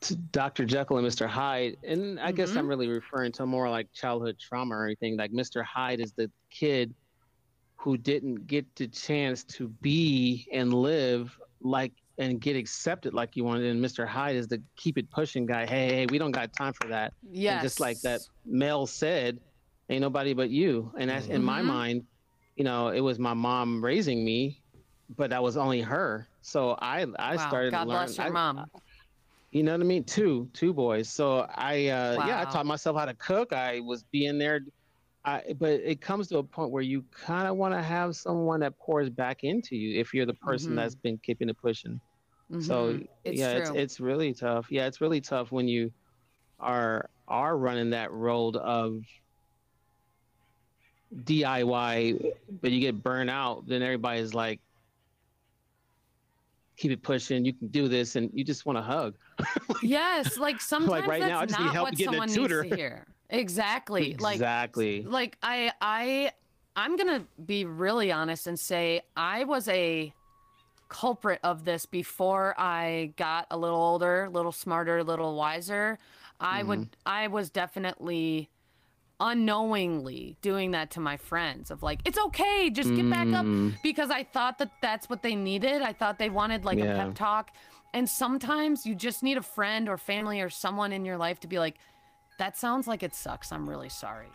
to Dr. Jekyll and Mr. Hyde, and I guess Mm-hmm. I'm really referring to more like childhood trauma or anything. Like Mr. Hyde is the kid who didn't get the chance to be and live like and get accepted like you wanted. And Mr. Hyde is the keep it pushing guy. Hey, hey, we don't got time for that. Yeah. Just like that Mel said, ain't nobody but you. And that's in my Mhm. mind, you know, it was my mom raising me, but that was only her. So I I Wow, started God to learn. bless your I- mom. you know what I mean? Two, two boys. So I, uh, yeah, I taught myself how to cook. I was being there. I, but it comes to a point where you kind of want to have someone that pours back into you if you're the person Mhm. that's been keeping it pushing. So Mhm. It's yeah, it's it's really tough. Yeah, it's really tough when you are are running that road of DIY, but you get burned out, then everybody's like, keep it pushing. You can do this, and you just want to hug. yes, like sometimes right that's now, I just need not help what getting a someone tutor. needs to hear. Exactly. Like exactly. like I I I'm gonna be really honest and say I was a culprit of this before I got a little older, a little smarter, a little wiser. I would Mm-hmm. I was definitely unknowingly doing that to my friends of like it's okay just get back up Mm. because i thought that that's what they needed i thought they wanted like a pep talk and sometimes you just need a friend or family or someone in your life to be like that sounds like it sucks i'm really sorry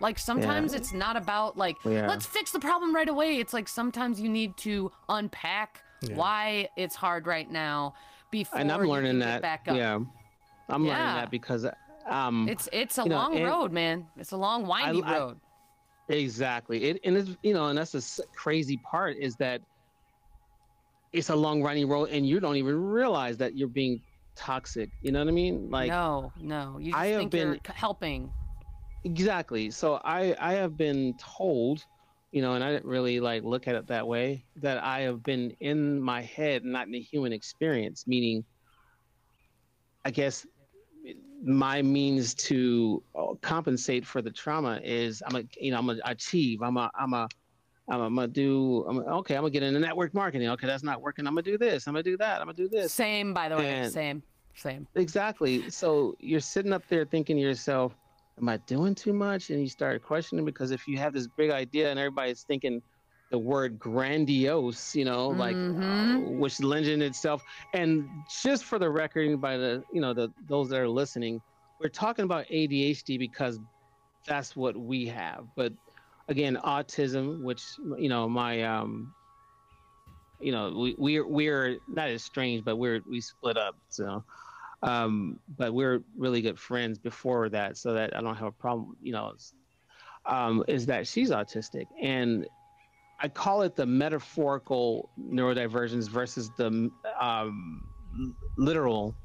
like sometimes it's not about like Yeah. let's fix the problem right away it's like sometimes you need to unpack why it's hard right now before and I'm learning can that. back up. Yeah, I'm Yeah. learning that because um, It's it's a You know, long road, man. It's a long windy I- road. Exactly. It and it's you know, and that's the crazy part is that it's a long running road, and you don't even realize that you're being toxic. You know what I mean? Like no, no. You just I have think you're been- helping. exactly. So I I have been told, you know, and I didn't really like look at it that way that I have been in my head, not in the human experience. Meaning, I guess my means to uh, compensate for the trauma is I'm a you know I'm gonna achieve. I'm a I'm a I'm, I'm gonna do. I'm, okay, I'm gonna get into network marketing. Okay, that's not working. I'm gonna do this. I'm gonna do that. I'm gonna do this. Same, by the way. And- Same, same. Exactly. So you're sitting up there thinking to yourself, "Am I doing too much?" And you start questioning because if you have this big idea and everybody's thinking the word grandiose, you know, like uh, Mhm. which lends in itself. And just for the record, by the you know the those that are listening, we're talking about ADHD because that's what we have. But again, autism, which you know my um, you know we we're we're not as strange, but we're we split up. So, um, but we're really good friends before that, so that I don't have a problem. You know, um, is that she's autistic and. I call it the metaphorical neurodivergence versus the um, literal.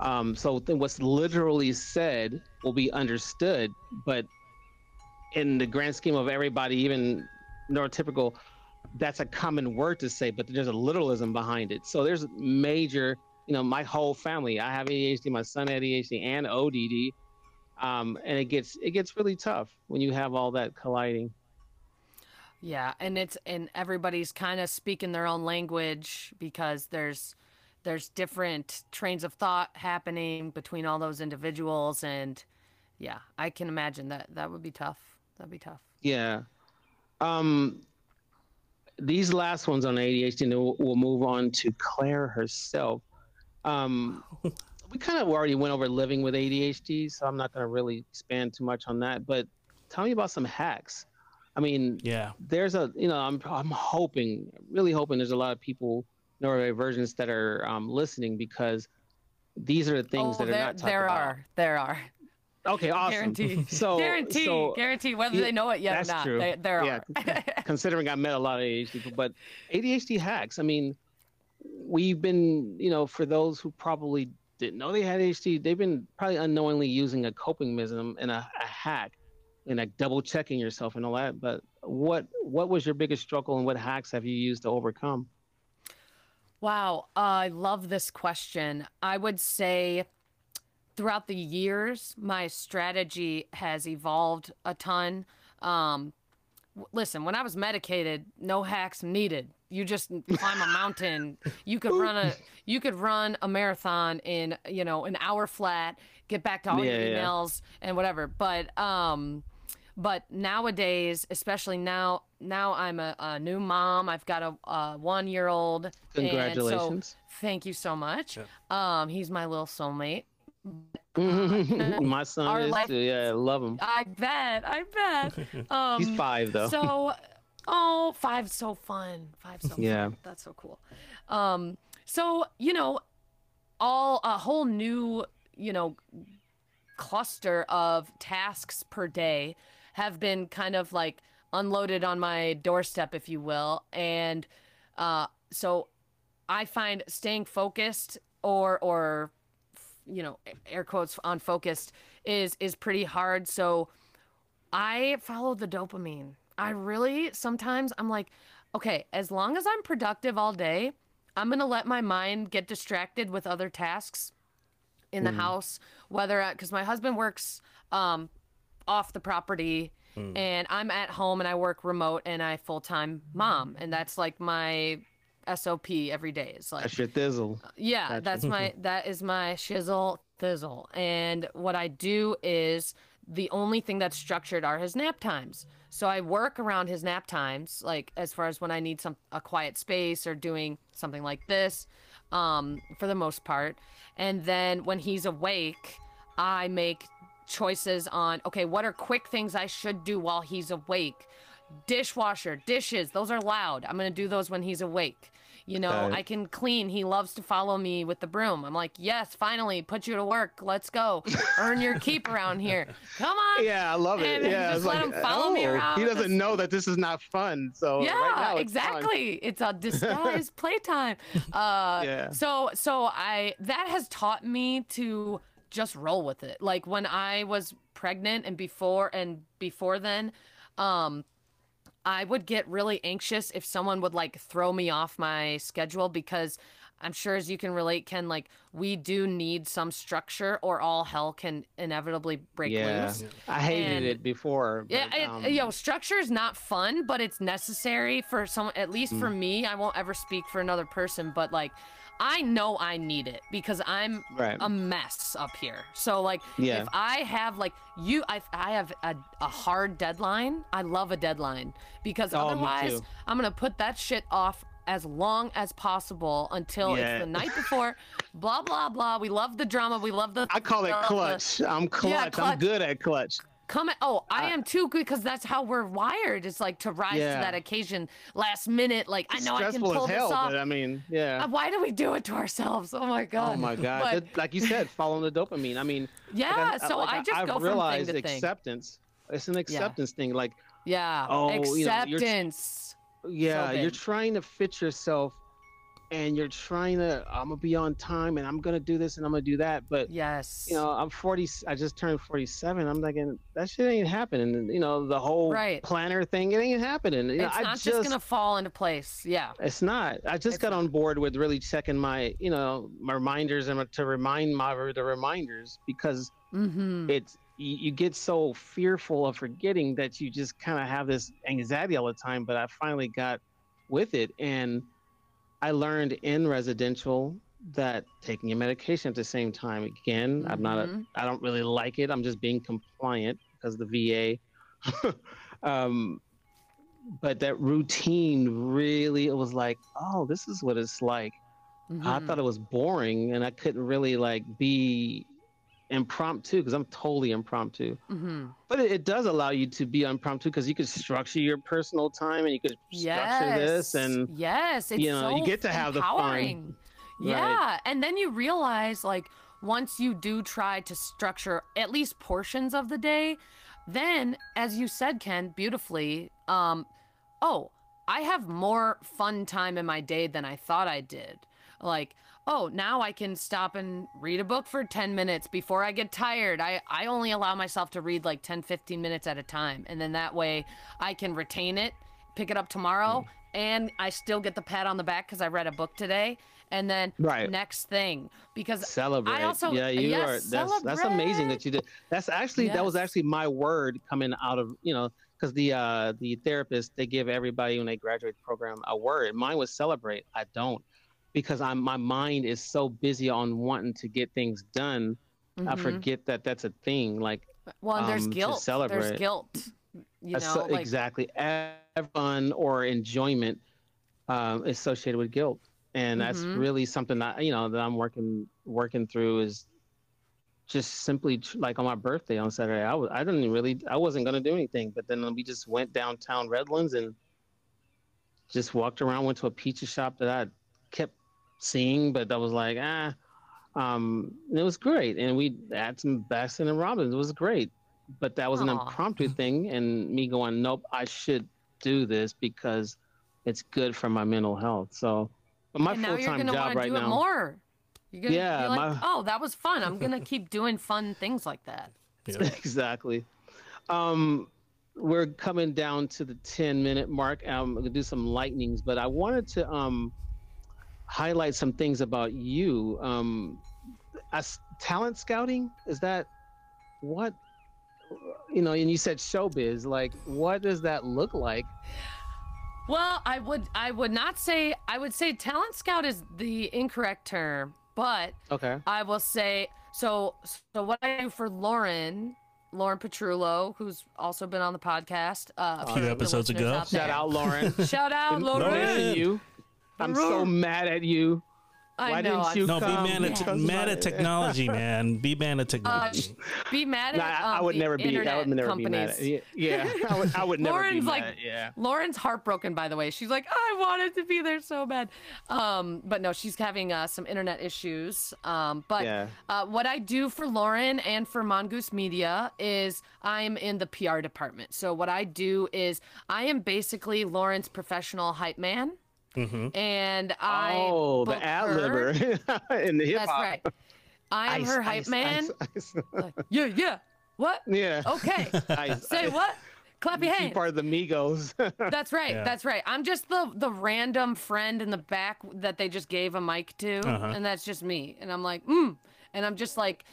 Um, so what's literally said will be understood, but in the grand scheme of everybody, even neurotypical, that's a common word to say, but there's a literalism behind it. So there's major, you know, my whole family. I have ADHD, my son had ADHD and ODD, um, and it gets it gets really tough when you have all that colliding. Yeah, and it's and everybody's kind of speaking their own language because there's there's different trains of thought happening between all those individuals and yeah, I can imagine that that would be tough. That'd be tough. Yeah. Um, these last ones on ADHD, and we'll, we'll move on to Claire herself. Um, we kind of already went over living with ADHD, so I'm not going to really expand too much on that. But tell me about some hacks. I mean, Yeah. there's a, you know, I'm, I'm hoping, really hoping there's a lot of people, neurodivergents, that are um, listening because these are the things oh, that are there, not talked there about. are. There are. Okay, awesome. Guarantee. So, guarantee. so guarantee whether yeah, they know it yet that's or not. true. They, there Yeah. are. considering I met a lot of ADHD people, but ADHD hacks. I mean, we've been, you know, for those who probably didn't know they had ADHD, they've been probably unknowingly using a coping mechanism and a, a hack, and like double checking yourself and all that. But what what was your biggest struggle, and what hacks have you used to overcome? Wow, uh, I love this question. I would say throughout the years, my strategy has evolved a ton. Um, listen, when I was medicated, no hacks needed. You just climb a mountain. You could run a you could run a marathon in you know an hour flat. Get back to all your Yeah, yeah. emails and whatever. But um, but nowadays, especially now, now I'm a, a new mom. I've got a, a one year old. Congratulations. thank you so much. Um, he's my little soulmate. My son Our is life- too. Yeah, I love him. I bet. I bet. Um, He's five though. so, oh, five's so fun. Five's so Yeah. fun. That's so cool. Um, so you know, all a whole new you know cluster of tasks per day have been kind of like unloaded on my doorstep, if you will, and uh, so I find staying focused or or you know, air quotes on focused is is pretty hard. So I follow the dopamine. I really sometimes I'm like, okay, as long as I'm productive all day, I'm going to let my mind get distracted with other tasks in the house, whether because my husband works um, off the property and I'm at home and I work remote and I full time mom, and that's like my SOP every day. It's like That's your thizzle. yeah, Gotcha. that's my that is my shizzle thizzle. And what I do is the only thing that's structured are his nap times. So I work around his nap times, like as far as when I need some a quiet space or doing something like this, um, for the most part. And then when he's awake, I make choices on okay, what are quick things I should do while he's awake? Dishwasher, dishes, those are loud. I'm gonna do those when he's awake. You know. I can clean. He loves to follow me with the broom. I'm like, yes, finally, put you to work. Let's go. Earn your keep around here. Come on. Yeah, I love it. And yeah, just let like, him follow me oh, around He doesn't know that this is not fun. So Yeah, right it's fun. exactly. It's a disguised playtime. Uh, Yeah. So so I that has taught me to just roll with it. Like when I was pregnant and before and before then, um, I would get really anxious if someone would like throw me off my schedule because I'm sure as you can relate, Ken, like we do need some structure or all hell can inevitably break Yeah, loose. I hated And- it before. Yeah, it, um, yo, structure is not fun, but it's necessary for some. At least for Mm. me, I won't ever speak for another person, but like, I know I need it because I'm Right. a mess up here. So like, Yeah. if I have like you, I I have a, a hard deadline. I love a deadline because Oh, otherwise. I'm gonna put that shit off as long as possible until Yeah. it's the night before. blah blah blah. We love the drama. We love the. I call it love the- clutch. I'm clutch. I'm good at clutch. Come at, oh, I am too good because that's how we're wired. It's like to rise Yeah. to that occasion, last minute. Like I know I can pull as hell, this off. but I mean, yeah. Uh, Why do we do it to ourselves? Oh my god. Oh my god! But- like you said, following the dopamine. I mean, yeah. like so like I just I've go from realized thing to thing. acceptance. It's an acceptance thing. Like, Yeah. Oh, you know, Acceptance. yeah, you're trying to fit yourself, and you're trying to. I'm gonna be on time, and I'm gonna do this, and I'm gonna do that. But yes. you know, I'm 40. I just turned 47. I'm thinking that shit ain't happening. You know, the whole Right. planner thing, it ain't happening. You know, it's I not just, just gonna fall into place. Yeah. It's not. I just It's got not. on board with really checking my, you know, my reminders and to remind my the reminders because Mm-hmm. it's you, you get so fearful of forgetting that you just kind of have this anxiety all the time. But I finally got with it, and I learned in residential that taking your medication at the same time. Again, I'm not a. Mhm. I don't really like it. I'm just being compliant because the VA. um, but that routine really, it was like, oh, this is what it's like. I Mhm. thought it was boring, and I couldn't really like be impromptu because I'm totally impromptu. Mhm. But it, it does allow you to be impromptu because you could structure your personal time and you could structure this and yes, it's you know, you so get to have the fun. empowering. Right. Yeah, and then you realize like once you do try to structure at least portions of the day, then as you said, Ken, beautifully, um, oh, I have more fun time in my day than I thought I did. Like, oh, now I can stop and read a book for 10 minutes before I get tired. I, I only allow myself to read like 10, 15 minutes at a time. And then that way I can retain it, pick it up tomorrow, Hmm. and I still get the pat on the back because I read a book today. And then Right. next thing, because celebrate. also- yeah, you yes, are. That's that's amazing that you did. That's actually that was actually my word coming out of you know because the uh the therapist they give everybody when they graduate the program a word. Mine was celebrate. I don't because I'm my mind is so busy on wanting to get things done. I Mhm. forget that that's a thing. Like well, and there's um, to guilt. There's guilt. You know, like, exactly fun or enjoyment um, associated with guilt and that's Mhm. really something that you know that i'm working working through is just simply tr- like on my birthday on saturday i, was, I didn't really i wasn't going to do anything but then we just went downtown redlands and just walked around went to a pizza shop that i kept seeing but that was like ah um, it was great and we had some baskin and robbins it was great but that was an Aw. impromptu thing and me going nope i should do this because it's good for my mental health so but my and now you're full-time job right do now it more. You're gonna Yeah, be like, my- oh, that was fun. I'm gonna keep doing fun things like that. Yeah. exactly. Um, we're coming down to the 10 minute mark. I'm going to do some lightnings, but I wanted to um, highlight some things about you. Um, as talent scouting, is that what, you know, and you said showbiz, like, what does that look like? Well, I would I would not say I would say talent scout is the incorrect term, but Okay. I will say so. So what I do for Lauren, Lauren Petrullo, who's also been on the podcast uh, A few episodes ago. Shout out, Lauren. Shout out, Been Lauren. you. I'm so mad at you. I Why know. didn't you No, be mad at, Because mad at technology, man. Be mad at Uh, technology. be mad at Nah, I, I um, would the never be. I would never companies. be mad. At, yeah, yeah, I would. I would never Lauren's be like, mad. Yeah. Lauren's heartbroken, by the way. She's like, I wanted to be there so bad. Um, but no, she's having uh, some internet issues. Um, but Yeah. uh, what I do for Lauren and for Mongoose Media is I'm in the PR department. So what I do is I am basically Lauren's professional hype man. And I oh, the book ad libber in the hip hop. That's right. I am her hype man. Yeah, yeah. What? yeah. Okay. Ice, Say Ice. what? Clap your hands. part of the Migos. That's right. Yeah. That's right. I'm just the the random friend in the back that they just gave a mic to, Uh-huh. and that's just me. And I'm like, mm, and I'm just like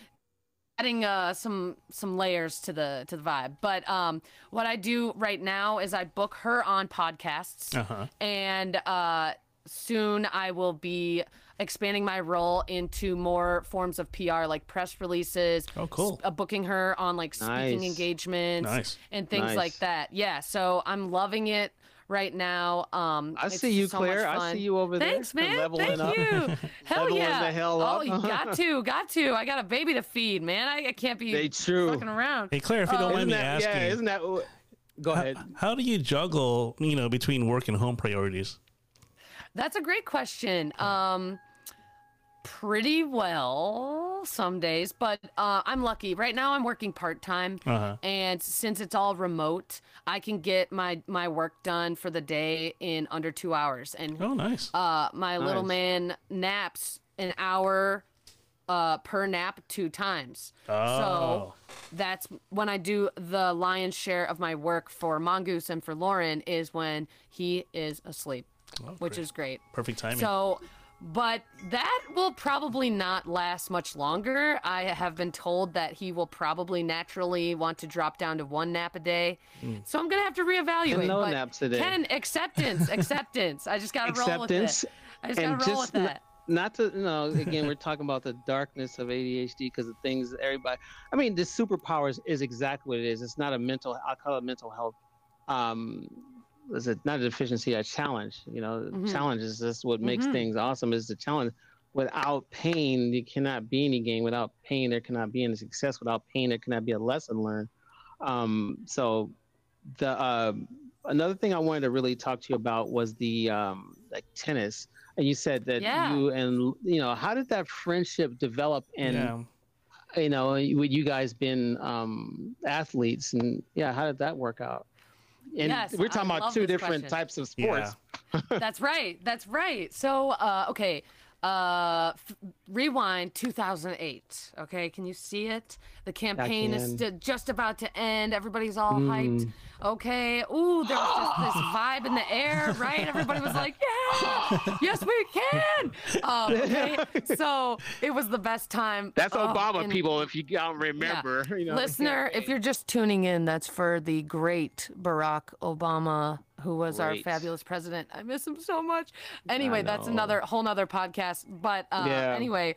adding uh, some some layers to the to the vibe. But um, what I do right now is I book her on podcasts, Uh-huh. and uh, soon I will be expanding my role into more forms of PR, like press releases. Oh, cool. s- Uh, booking her on like speaking Nice. engagements Nice. and things Nice. like that. Yeah, so I'm loving it right now. Um, I it's see you, so Claire. I see you over there. Thanks, man. leveling Thank up. you. Hell Leveling yeah. the hell Oh, you got to, got to. I got a baby to feed, man. I, I can't be They true. fucking around. Hey, Claire, if you don't Oh, mind me that, asking, yeah, isn't that? Go ahead. how do you juggle, you know, between work and home priorities? That's a great question. Um, pretty well some days, but uh, I'm lucky. Right now, I'm working part time, Uh-huh. and since it's all remote, I can get my my work done for the day in under two hours. And Oh, nice. uh, my little man naps an hour uh, per nap two times. Oh. So that's when I do the lion's share of my work for Mongoose and for Lauren is when he is asleep, which is great. Perfect timing. So, but that will probably not last much longer. I have been told that he will probably naturally want to drop down to one nap a day. So I'm gonna have to reevaluate. no but naps a day. Ken, acceptance, acceptance. I just gotta roll with it. I just gotta and roll just with that. not to you know again we're talking about the darkness of adhd because the things everybody i mean the superpowers is exactly what it is it's not a mental i call it mental health um is it not a deficiency a challenge you know Mhm. challenge is just what makes Mhm. things awesome is the challenge without pain there cannot be any gain without pain there cannot be any success without pain there cannot be a lesson learned um so the uh, another thing I wanted to really talk to you about was the um, like tennis, and you said that Yeah. you and you know how did that friendship develop? And yeah. you know, with you guys being um, athletes, and yeah, how did that work out? And Yes, we're talking I about two different question. types of sports. That's right. That's right. So, uh, okay. Uh, f- rewind 2008. Okay, can you see it? The campaign is st- just about to end. Everybody's all Mm. hyped. Okay. Ooh, there was just this vibe in the air, right? Everybody was like, "Yeah, yes, we can." Um, okay. So it was the best time. That's Oh, Obama, in- people. If you don't remember, you know, Listener, if you're just tuning in, that's for the great Barack Obama, who was our fabulous president. I miss him so much. Anyway, that's another whole nother podcast. But uh, Yeah. anyway,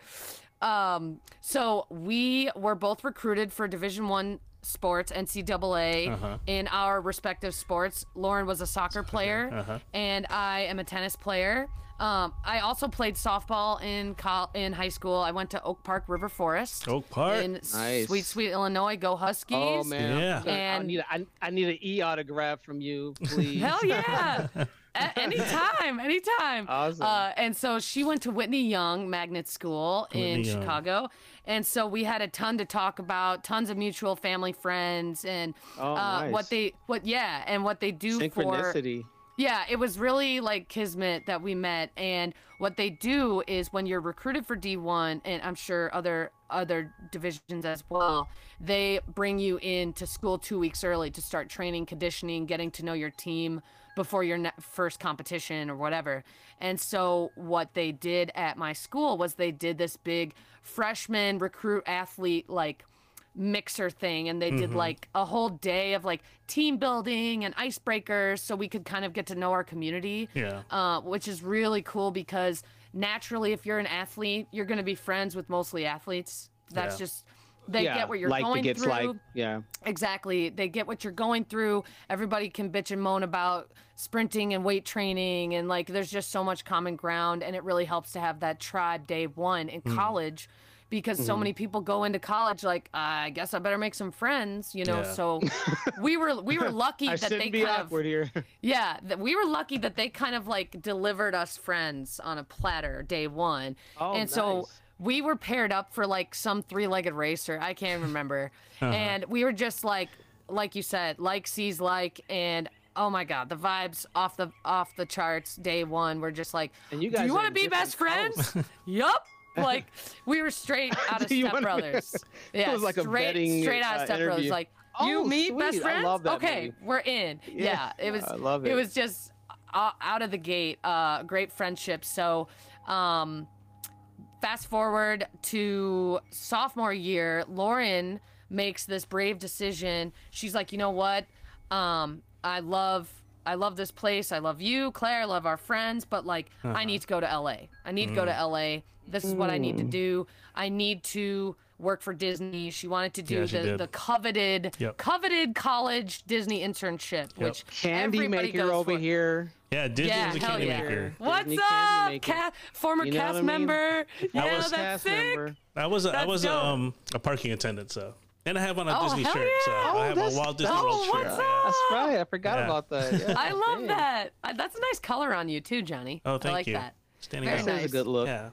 um, so we were both recruited for Division One sports, NCAA, Uh-huh. in our respective sports. Lauren was a soccer player, Uh-huh. and I am a tennis player. Um, I also played softball in col- in high school. I went to Oak Park River Forest Oak Park. in Nice. sweet, sweet Illinois. Go Huskies! Oh man, Yeah. I'm I need a, I, I need an e autograph from you, please. Hell yeah! A- anytime, anytime. Awesome. Uh, and so she went to Whitney Young Magnet School in Whitney Young. Chicago, and so we had a ton to talk about, tons of mutual family friends, and Oh, uh, what they, what yeah, and what they do for Synchronicity. Yeah, it was really like kismet that we met. And what they do is when you're recruited for D1, and I'm sure other other divisions as well, they bring you into school two weeks early to start training, conditioning, getting to know your team before your ne- first competition or whatever. And so what they did at my school was they did this big freshman recruit athlete like mixer thing and they did like a whole day of like team building and icebreakers so we could kind of get to know our community Yeah. uh, which is really cool because naturally if you're an athlete you're going to be friends with mostly athletes that's Yeah. just they yeah, get what you're like going gets through like yeah. Exactly. They get what you're going through. Everybody can bitch and moan about sprinting and weight training and like there's just so much common ground and it really helps to have that tribe day 1 in Hmm. college because so many mm-hmm. people go into college like I guess I better make some friends, you know. Yeah. So we were we were lucky that they be kind awkward of here. yeah, that we were lucky that they kind of like delivered us friends on a platter day 1. Oh, and so we were paired up for like some three-legged racer. I can't remember. Uh-huh. And we were just like like you said, like sees like and oh my god, the vibes off the off the charts day 1 We're just like And you guys Do you want to be best friends? Oh. yup. Like we were straight out of Step Brothers. It Yeah, was like a straight, betting, straight out of uh, Step Brothers. Like Oh, you, me, best sweet. I friends. love that okay, movie. we're in. Yeah, it was. I love It it. was just uh, out of the gate. Uh, great friendship. So, um, fast forward to sophomore year, Lauren makes this brave decision. She's like, you know what? Um, I love. I love this place. I love you, Claire. I love our friends, but like, I need to go to LA. I need to go to LA. This is what I need to do. I need to work for Disney. She wanted to do Yeah, she the, did. the coveted, Yep. coveted college Disney internship, which Candy everybody maker goes over for. here. Yeah, Disney Yeah, was a hell candy yeah. maker. What's Disney candy up, maker. ca- former You know cast what I mean? member? Yeah, was that's Cast sick. member. I was a, I That's was a, dope. um a parking attendant, so and I have on a Oh, Disney hell shirt, so yeah. I have a that's- Walt Disney oh, World shirt. what's yeah. That's right. I forgot Yeah. about that. Yeah, I love dang. that. Uh, That's a nice color on you too, Johnny. Oh, thank I like you. that. Standing Very out. That is nice. a good look. Yeah.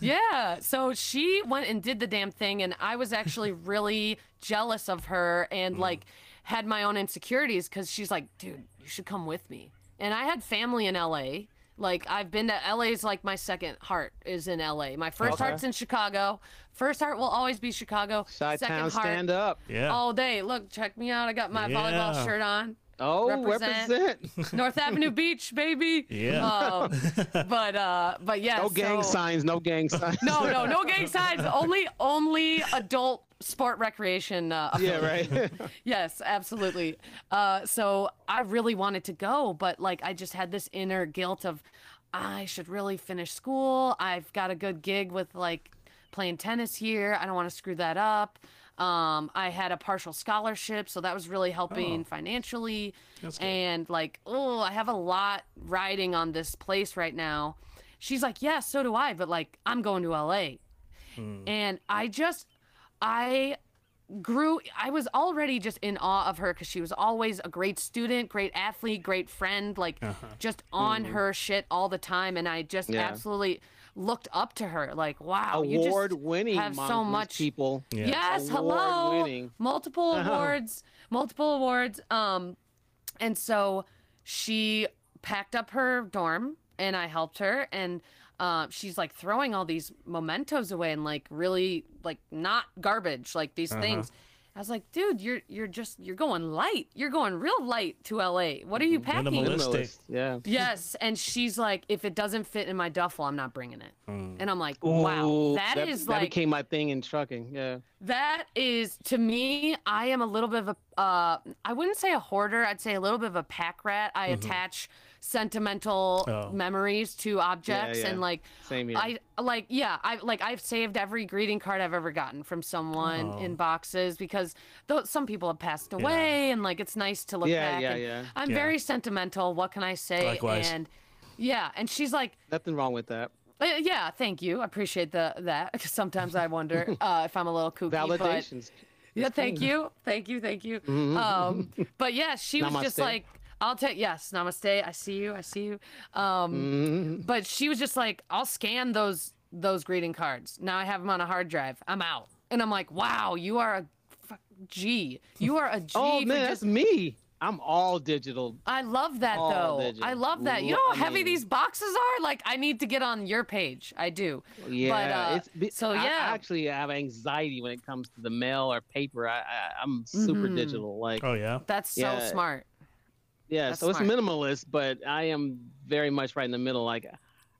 Yeah. So she went and did the damn thing, and I was actually really jealous of her and mm. like had my own insecurities because she's like, dude, you should come with me. And I had family in LA. Like I've been to LA's like my second heart is in LA. My first Okay. heart's in Chicago. First heart will always be Chicago. Chi second Town, heart stand up. Yeah. all day. Look, check me out. I got my volleyball shirt on. Oh, Represent. represent. North Avenue Beach, baby. Yeah. Um, but uh, but yeah. No gang so- signs. No gang signs. No, no, no gang signs. Only, only adult sport recreation. Uh, yeah, right. yes, absolutely. Uh, so I really wanted to go, but like I just had this inner guilt of I should really finish school. I've got a good gig with like playing tennis here. I don't want to screw that up. Um, I had a partial scholarship, so that was really helping oh, financially. And like, oh, I have a lot riding on this place right now. She's like, yeah, so do I, but like, I'm going to LA. Hmm. And I just, I grew i was already just in awe of her because she was always a great student great athlete great friend like uh-huh. just hmm. on her shit all the time and i just Yeah. absolutely looked up to her like wow you just Award winning. have so much people. Yeah. yes hello Award-winning. multiple awards multiple awards um and so she packed up her dorm and i helped her and uh, she's like throwing all these mementos away and like really like not garbage like these things i was like dude you're you're just you're going light you're going real light to la what are you mm-hmm. packing Minimalist. Minimalist. Yeah. yes and she's like if it doesn't fit in my duffel i'm not bringing it mm. and i'm like wow Ooh, that is that like became my thing in trucking. Yeah. that is to me. I am a little bit of a. Uh, I wouldn't say a hoarder. I'd say a little bit of a pack rat. I mm-hmm. attach sentimental Oh. memories to objects, yeah. and like Same here. I like yeah. I like I've saved every greeting card I've ever gotten from someone Oh. in boxes because though some people have passed away, and like it's nice to look Yeah, back. yeah, and yeah. I'm Yeah. very sentimental. What can I say? Likewise. And yeah, and she's like. Nothing wrong with that. Uh, yeah, thank you. I appreciate the that. 'cause Sometimes I wonder uh, if I'm a little kooky. But Validations. yeah, thank you, thank you, thank you. Um, but yeah, she was just like, "I'll take yes, namaste. I see you, I see you." Um, But she was just like, "I'll scan those those greeting cards. Now I have them on a hard drive. I'm out." And I'm like, "Wow, you are a fuck G. You are a G. Oh man, just that's me. I'm all digital. I love that All though. digital. I love that. You know how heavy mean- these boxes are? Like I need to get on your page. I do. Yeah, But, uh, it's be- so I- I yeah. actually have anxiety when it comes to the mail or paper. I, I I'm super Mhm. digital. Like Oh yeah. That's so Yeah. smart. Yeah, that's so it's minimalist, but I am very much right in the middle. Like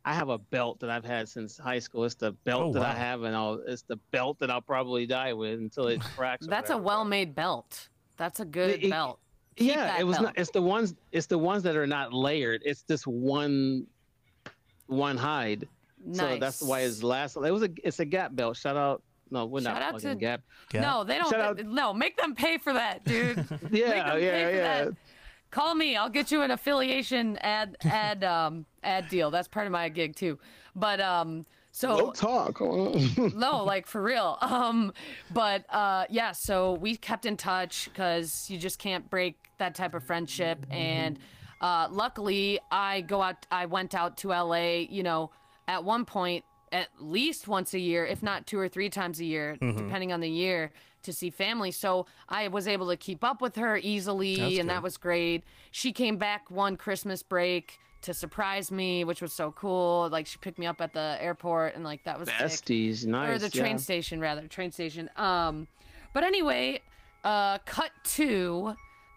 I have a belt that I've had since high school. It's the belt Oh, that I have, and I'll it's the belt that I'll probably die with until it cracks. That's a well-made belt. That's a good it- belt. Keep yeah, it was belt. not. It's the ones. It's the ones that are not layered. It's just one, one hide. Nice. So that's why it's last. It was a. It's a Gap belt. Shout out. No, we're Shout not out fucking to- Gap. Yeah. No, they don't. Shout out- no, make them pay for that, dude. Make Yeah, them yeah, pay for yeah. that. Call me. I'll get you an affiliation ad ad um ad deal. That's part of my gig too. But um so talk. no, like for real. Um, but uh, yeah, so we kept in touch because you just can't break that type of friendship. And uh, luckily, I go out. I went out to LA. You know, at one point, at least once a year, if not two or three times a year, depending on the year, to see family. So I was able to keep up with her easily, That's and good. that was great. She came back one Christmas break. To surprise me, which was so cool. Like she picked me up at the airport, and like that was sick Besties, nice. or the train yeah. station rather train station um but anyway uh cut to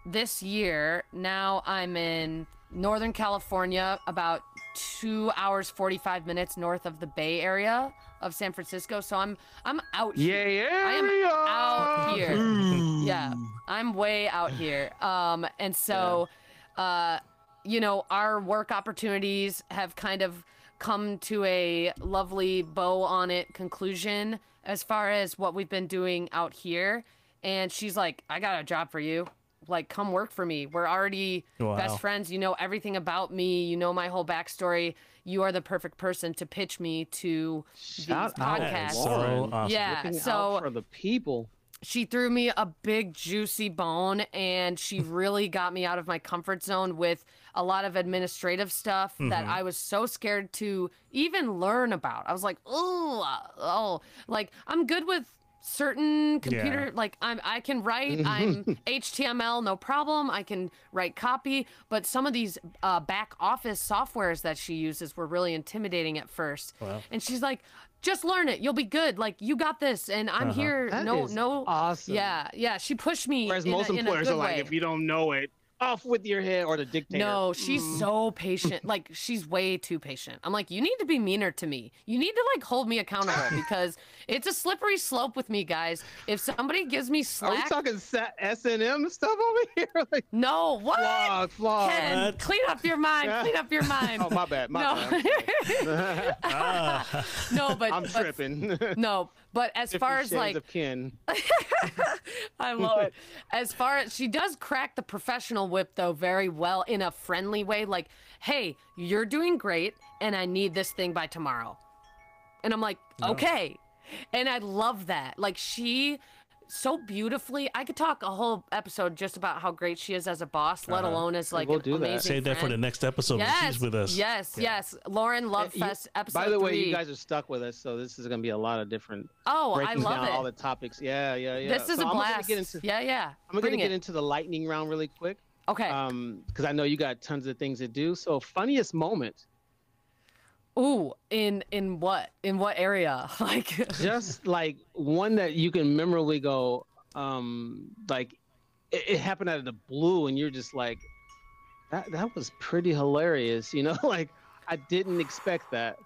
this year now i'm in northern california about two hours 45 minutes north of the bay area of san francisco so i'm i'm out Yeah, here yeah. yeah. I am out here. Mm. Yeah, I'm way out here. Um, and so, uh, you know, our work opportunities have kind of come to a lovely bow on it conclusion as far as what we've been doing out here. And she's like, I got a job for you. Like, come work for me. We're already Wow. best friends. You know everything about me. You know my whole backstory. You are the perfect person to pitch me to Shout these out, podcasts. So awesome. Yeah, Looking so out for the people. she threw me a big juicy bone and she really got me out of my comfort zone with a lot of administrative stuff that mm-hmm. I was so scared to even learn about. I was like, "Oh, oh, like I'm good with certain computer Yeah. like I'm I can write I'm HTML no problem. I can write copy. But some of these uh, back office softwares that she uses were really intimidating at first. Wow. and she's like just learn it. You'll be good. Like you got this. And I'm here That no is no awesome. yeah yeah. She pushed me Whereas in most a, in a employers good are like, way. if you don't know it, off with your head or the dictator. no, she's mm. so patient. Like she's way too patient. I'm like, you need to be meaner to me. You need to like hold me accountable because it's a slippery slope with me, guys. If somebody gives me slack, Are we slack, talking S and M stuff over here? like, no, what? flog, flog. Ken, clean up your mind. Clean up your mind. Oh, my bad. My no, bad. No, but I'm but- tripping. No, but as far as like of Ken. I love it. As far as she does crack the professional whip though very well in a friendly way, like, hey, you're doing great and I need this thing by tomorrow. And I'm like, okay. And I love that. Like she so beautifully I could talk a whole episode just about how great she is as a boss, let alone as like We'll an do that. amazing save that for the next episode when Yes, she's with us. yes, yes. Lauren Love You- Fest episode By the way, three. you guys are stuck with us, so this is going to be a lot of different oh, I love down it. all the topics. Yeah, yeah, yeah. This is So a I'm blast. Gonna get into, yeah, yeah. I'm going to get it. into the lightning round really quick. Okay. Um, because I know you got tons of things to do. So funniest moment, Ooh, in in what? In what area? Like just like one that you can memorably go, um, like it, it happened out of the blue, and you're just like, that that was pretty hilarious, you know? like I didn't expect that.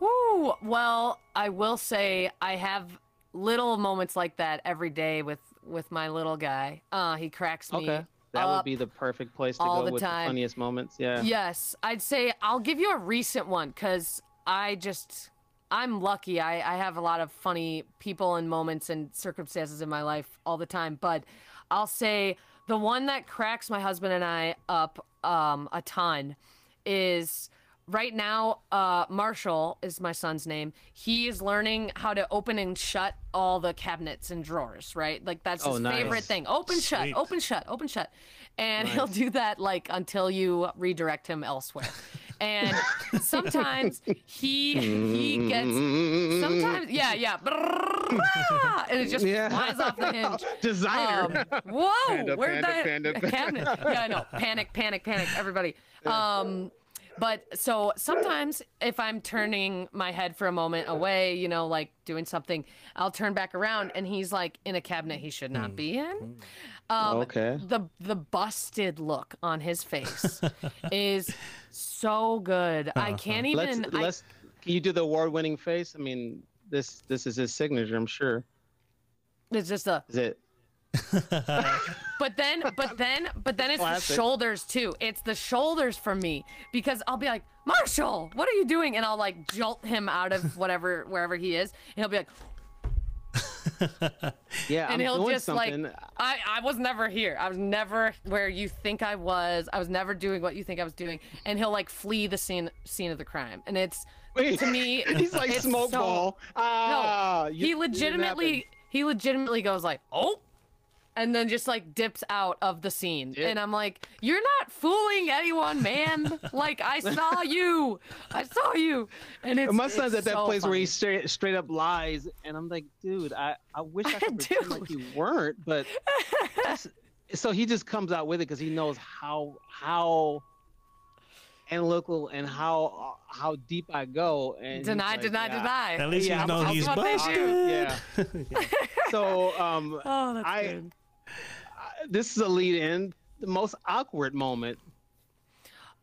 Woo! Well, I will say I have little moments like that every day with with my little guy. Uh, he cracks me. Okay, that would be the perfect place to all go the with time. the funniest moments. Yeah. Yes, I'd say I'll give you a recent one because I just I'm lucky. I I have a lot of funny people and moments and circumstances in my life all the time. But I'll say the one that cracks my husband and I up um, a ton is right now uh, marshall is my son's name he is learning how to open and shut all the cabinets and drawers right like that's Oh, his nice. favorite thing open shut open shut open shut and he'll do that like until you redirect him elsewhere and sometimes he he gets sometimes yeah yeah and it just Yeah. flies off the hinge. Designer. Um, whoa, Panda, where'd panda, that panda, cabinet? Yeah, I know. Panic, panic, panic, everybody. Um, but so sometimes if I'm turning my head for a moment away, you know, like doing something, I'll turn back around and he's like in a cabinet he should not hmm. be in. Hmm. Um, Okay. The the busted look on his face is so good. I uh-huh. can't let's even. I, let's. Can you do the award-winning face? I mean, this this is his signature. I'm sure. it's just a. Is it? But then, but then, but then it's the shoulders too. It's the shoulders for me because I'll be like, Marshall, what are you doing? And I'll like jolt him out of whatever wherever he is, and he'll be like, Yeah. and I'm he'll just something. like, I, I was never here. I was never where you think I was. I was never doing what you think I was doing. And he'll like flee the scene scene of the crime, and it's Wait, to me, he's like smoke so- ball. Ah, you- he legitimately he legitimately goes like oh and then just like dips out of the scene Yeah. and i'm like you're not fooling anyone man like i saw you i saw you and it's My son's at that so place where he straight straight up lies, and I'm like, dude, I, I wish I could I pretend like you weren't, but that's- so he just comes out with it because he knows how how analytical and how how deep I go. And deny like, deny yeah, deny At least Yeah, you know that's he's what they do. busted. Yeah. so um, oh that's I- good this is a lead in. The most awkward moment.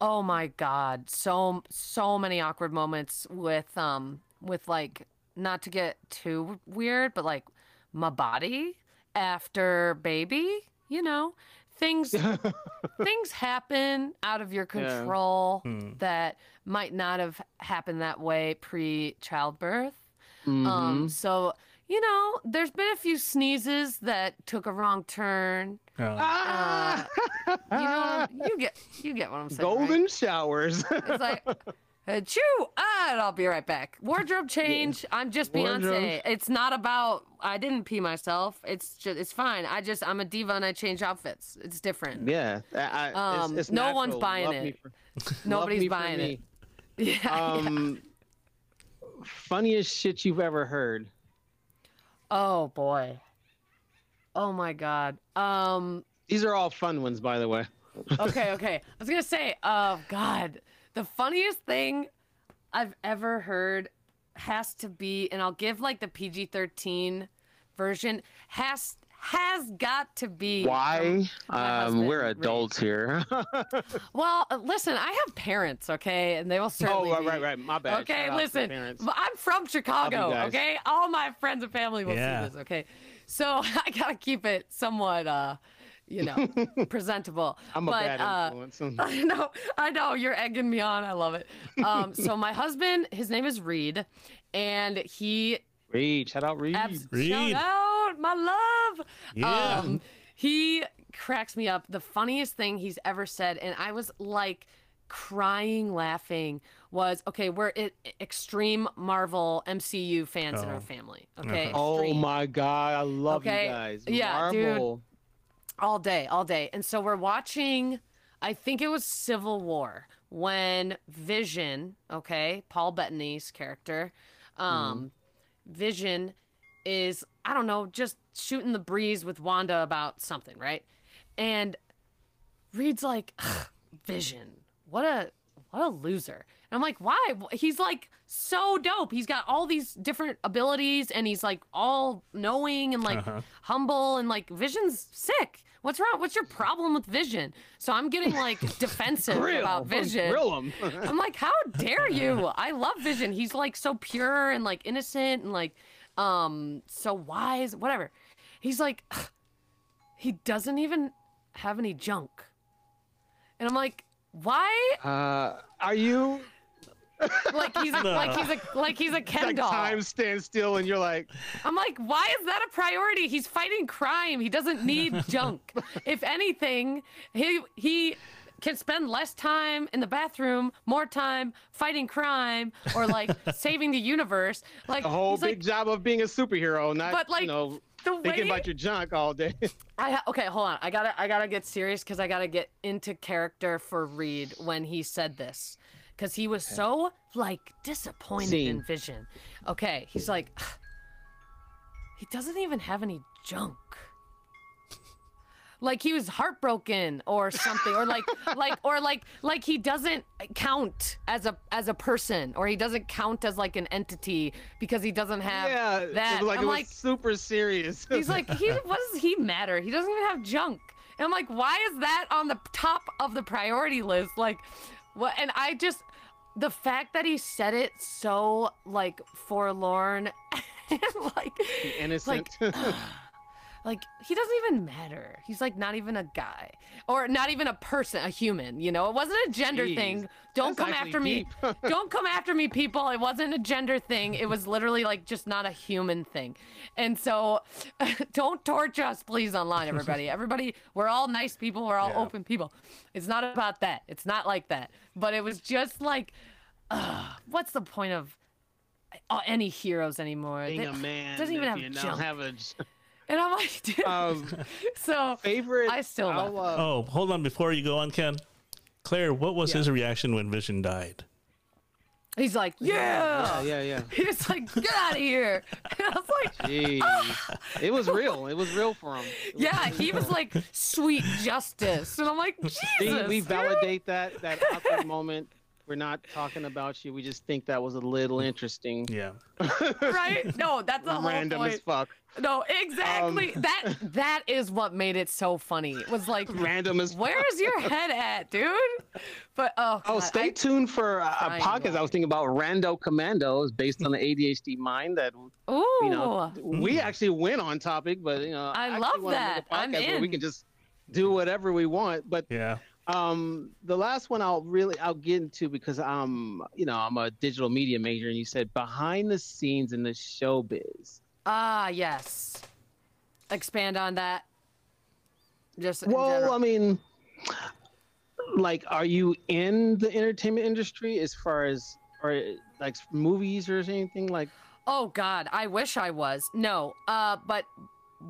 oh my god so so many awkward moments with um with like not to get too weird but like my body after baby you know things things happen out of your Yeah. control Hmm. that might not have happened that way pre childbirth Mm-hmm. um so you know there's been a few sneezes that took a wrong turn Ah, you know you get you get what i'm saying right? golden showers. It's like, uh, chew, ah, and I'll be right back. Wardrobe change. I'm just Beyonce. It's not about. I didn't pee myself. It's just. It's fine. I just. I'm a diva and I change outfits. It's different. yeah, I, I, it's- Um, it's, no one's buying Love it. for- Nobody's buying it. Yeah. yeah. Um, funniest shit you've ever heard. Oh boy. Oh my god. Um. These are all fun ones, by the way. okay, okay. I was gonna say, oh God, the funniest thing I've ever heard has to be, and I'll give like the PG thirteen version. Has has got to be. Why? Um, we're husband, adults here. Well, uh, listen, I have parents, okay, and they will start. oh, right, be- right, right. My bad. Okay, Shout listen. I'm from Chicago. Okay, all my friends and family will Yeah. see this. Okay, so I gotta keep it somewhat, uh, you know, presentable. I'm a but, bad uh, influence. I know, I know. You're egging me on. I love it. Um, so my husband, his name is Reed, and he Reed, shout out Reed. abs- Reed. shout out my love. Yeah. Um, he cracks me up. The funniest thing he's ever said, and I was like crying laughing was okay we're i extreme marvel mcu fans in Oh. our family okay oh my god, I love Okay, you guys. yeah, dude. All day, all day. And so we're watching, I think it was Civil War when Vision, okay, Paul Bettany's character, um, Vision is, I don't know, just shooting the breeze with Wanda about something, right? And Reed's like, Vision, what a what a loser. And I'm like, why? He's like so dope. He's got all these different abilities and he's like all knowing and like Uh-huh. humble and like Vision's sick. What's wrong? What's your problem with Vision? So I'm getting like defensive Grill, about Vision. grill 'em. I'm like, how dare you? I love Vision. He's like so pure and like innocent and like um so wise, whatever. He's like he doesn't even have any junk. And I'm like, why? Uh, are you Like he's a, like he's a like he's a Ken like doll. time stands still and you're like, I'm like, why is that a priority? He's fighting crime. He doesn't need junk. If anything, he he can spend less time in the bathroom, more time fighting crime or like saving the universe. Like a whole big like, job of being a superhero, not But, like, you know the thinking about your junk all day. I ha- okay, hold on. I gotta I gotta get serious because I gotta get into character for Reed when he said this. Because he was so like disappointed Scene. in Vision. Okay, he's like, he doesn't even have any junk. Like he was heartbroken or something, or like like or like like he doesn't count as a as a person, or he doesn't count as like an entity because he doesn't have yeah, that. like I'm it was like, super serious. He's like, he what does he matter? He doesn't even have junk. And I'm like, why is that on the top of the priority list? Like, what? And I just, the fact that he said it so like forlorn, and like, innocent. like he doesn't even matter. He's like not even a guy or not even a person, a human. You know, it wasn't a gender Jeez, thing. Don't that's come after me. Don't come after me, people. It wasn't a gender thing. It was literally like just not a human thing. And so, don't torch us, please, online, everybody. Everybody, we're all nice people. We're all Yeah. open people. It's not about that. It's not like that. But it was just like, uh, what's the point of uh, any heroes anymore? Being They- a man doesn't even have you junk. have a And I'm like, dude. um, so favorite. I still love uh, Oh, hold on before you go on, Ken. Claire, what was Yeah. his reaction when Vision died? he's like, yeah. yeah, yeah, yeah. He was like, get out of here. And I was like, Jeez. it was real. It was real for him. It was- yeah, he was like, sweet justice. And I'm like, Jesus. we, we dude." validate that that awkward moment. We're not talking about you. We just think that was a little interesting. Yeah. Right? No, that's the whole Random point. as fuck. No, exactly. Um, that that is what made it so funny. It was like, Random as fuck. where's your head at, dude? But oh, Oh, stay I- tuned for a, a podcast. I was thinking about Rando Commandos based on the ADHD mind that Ooh. you know we actually went on topic, but you know I actually love wanna make a that. I'm podcast where we can just do whatever we want. But Yeah. Um, the last one I'll really I'll get into because I'm you know I'm a digital media major, and you said behind the scenes in the showbiz. Ah, yes. Expand on that. Just Well. I mean, like, are you in the entertainment industry as far as or like movies or anything like? Oh God, I wish I was. No, uh, but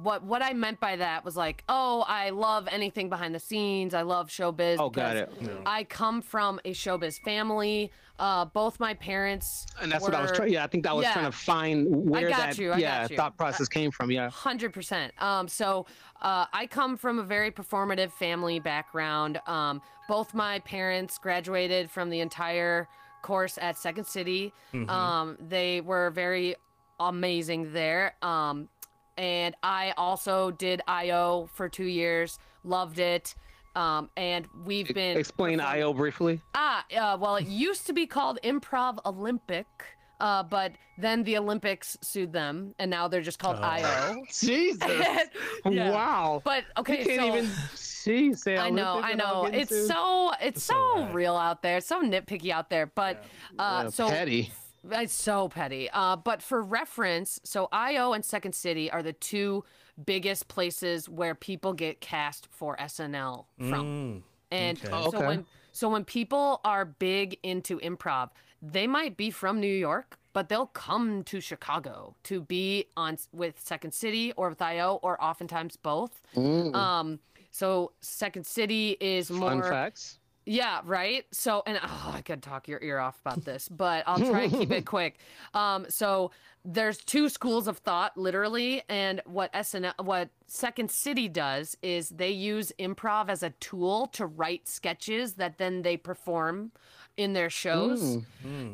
what what I meant by that was like, oh, I love anything behind the scenes. I love showbiz. Oh, got because it. I come from a showbiz family. Uh, both my parents. And that's what I was trying. Yeah, I think I was Yeah. trying to find where got that you, yeah thought process came from. Yeah. Hundred percent. Um, so uh, I come from a very performative family background. Um, both my parents graduated from the entire course at Second City. Um, they were very amazing there. Um, and I also did IO for two years. Loved it. Um, and we've been Explain performing- IO briefly. Ah, uh, well, it used to be called Improv Olympic, uh, but then the Olympics sued them, and now they're just called IO. Jesus. Yeah. Wow. But okay, you can't so even see say I know, I know, it's sued? so it's so bad. real out there, so nitpicky out there. But uh, Yeah, so petty. It's so petty. Uh, but for reference, so IO and Second City are the two biggest places where people get cast for SNL from. And okay. So okay. when so when people are big into improv, they might be from New York, but they'll come to Chicago to be on with Second City or with IO or oftentimes both. Mm. Um, so Second City is more Fun facts. Yeah, right. So, and oh, I could talk your ear off about this, but I'll try and keep it quick. Um, so there's two schools of thought, literally, and what SNL, what Second City does is they use improv as a tool to write sketches that then they perform in their shows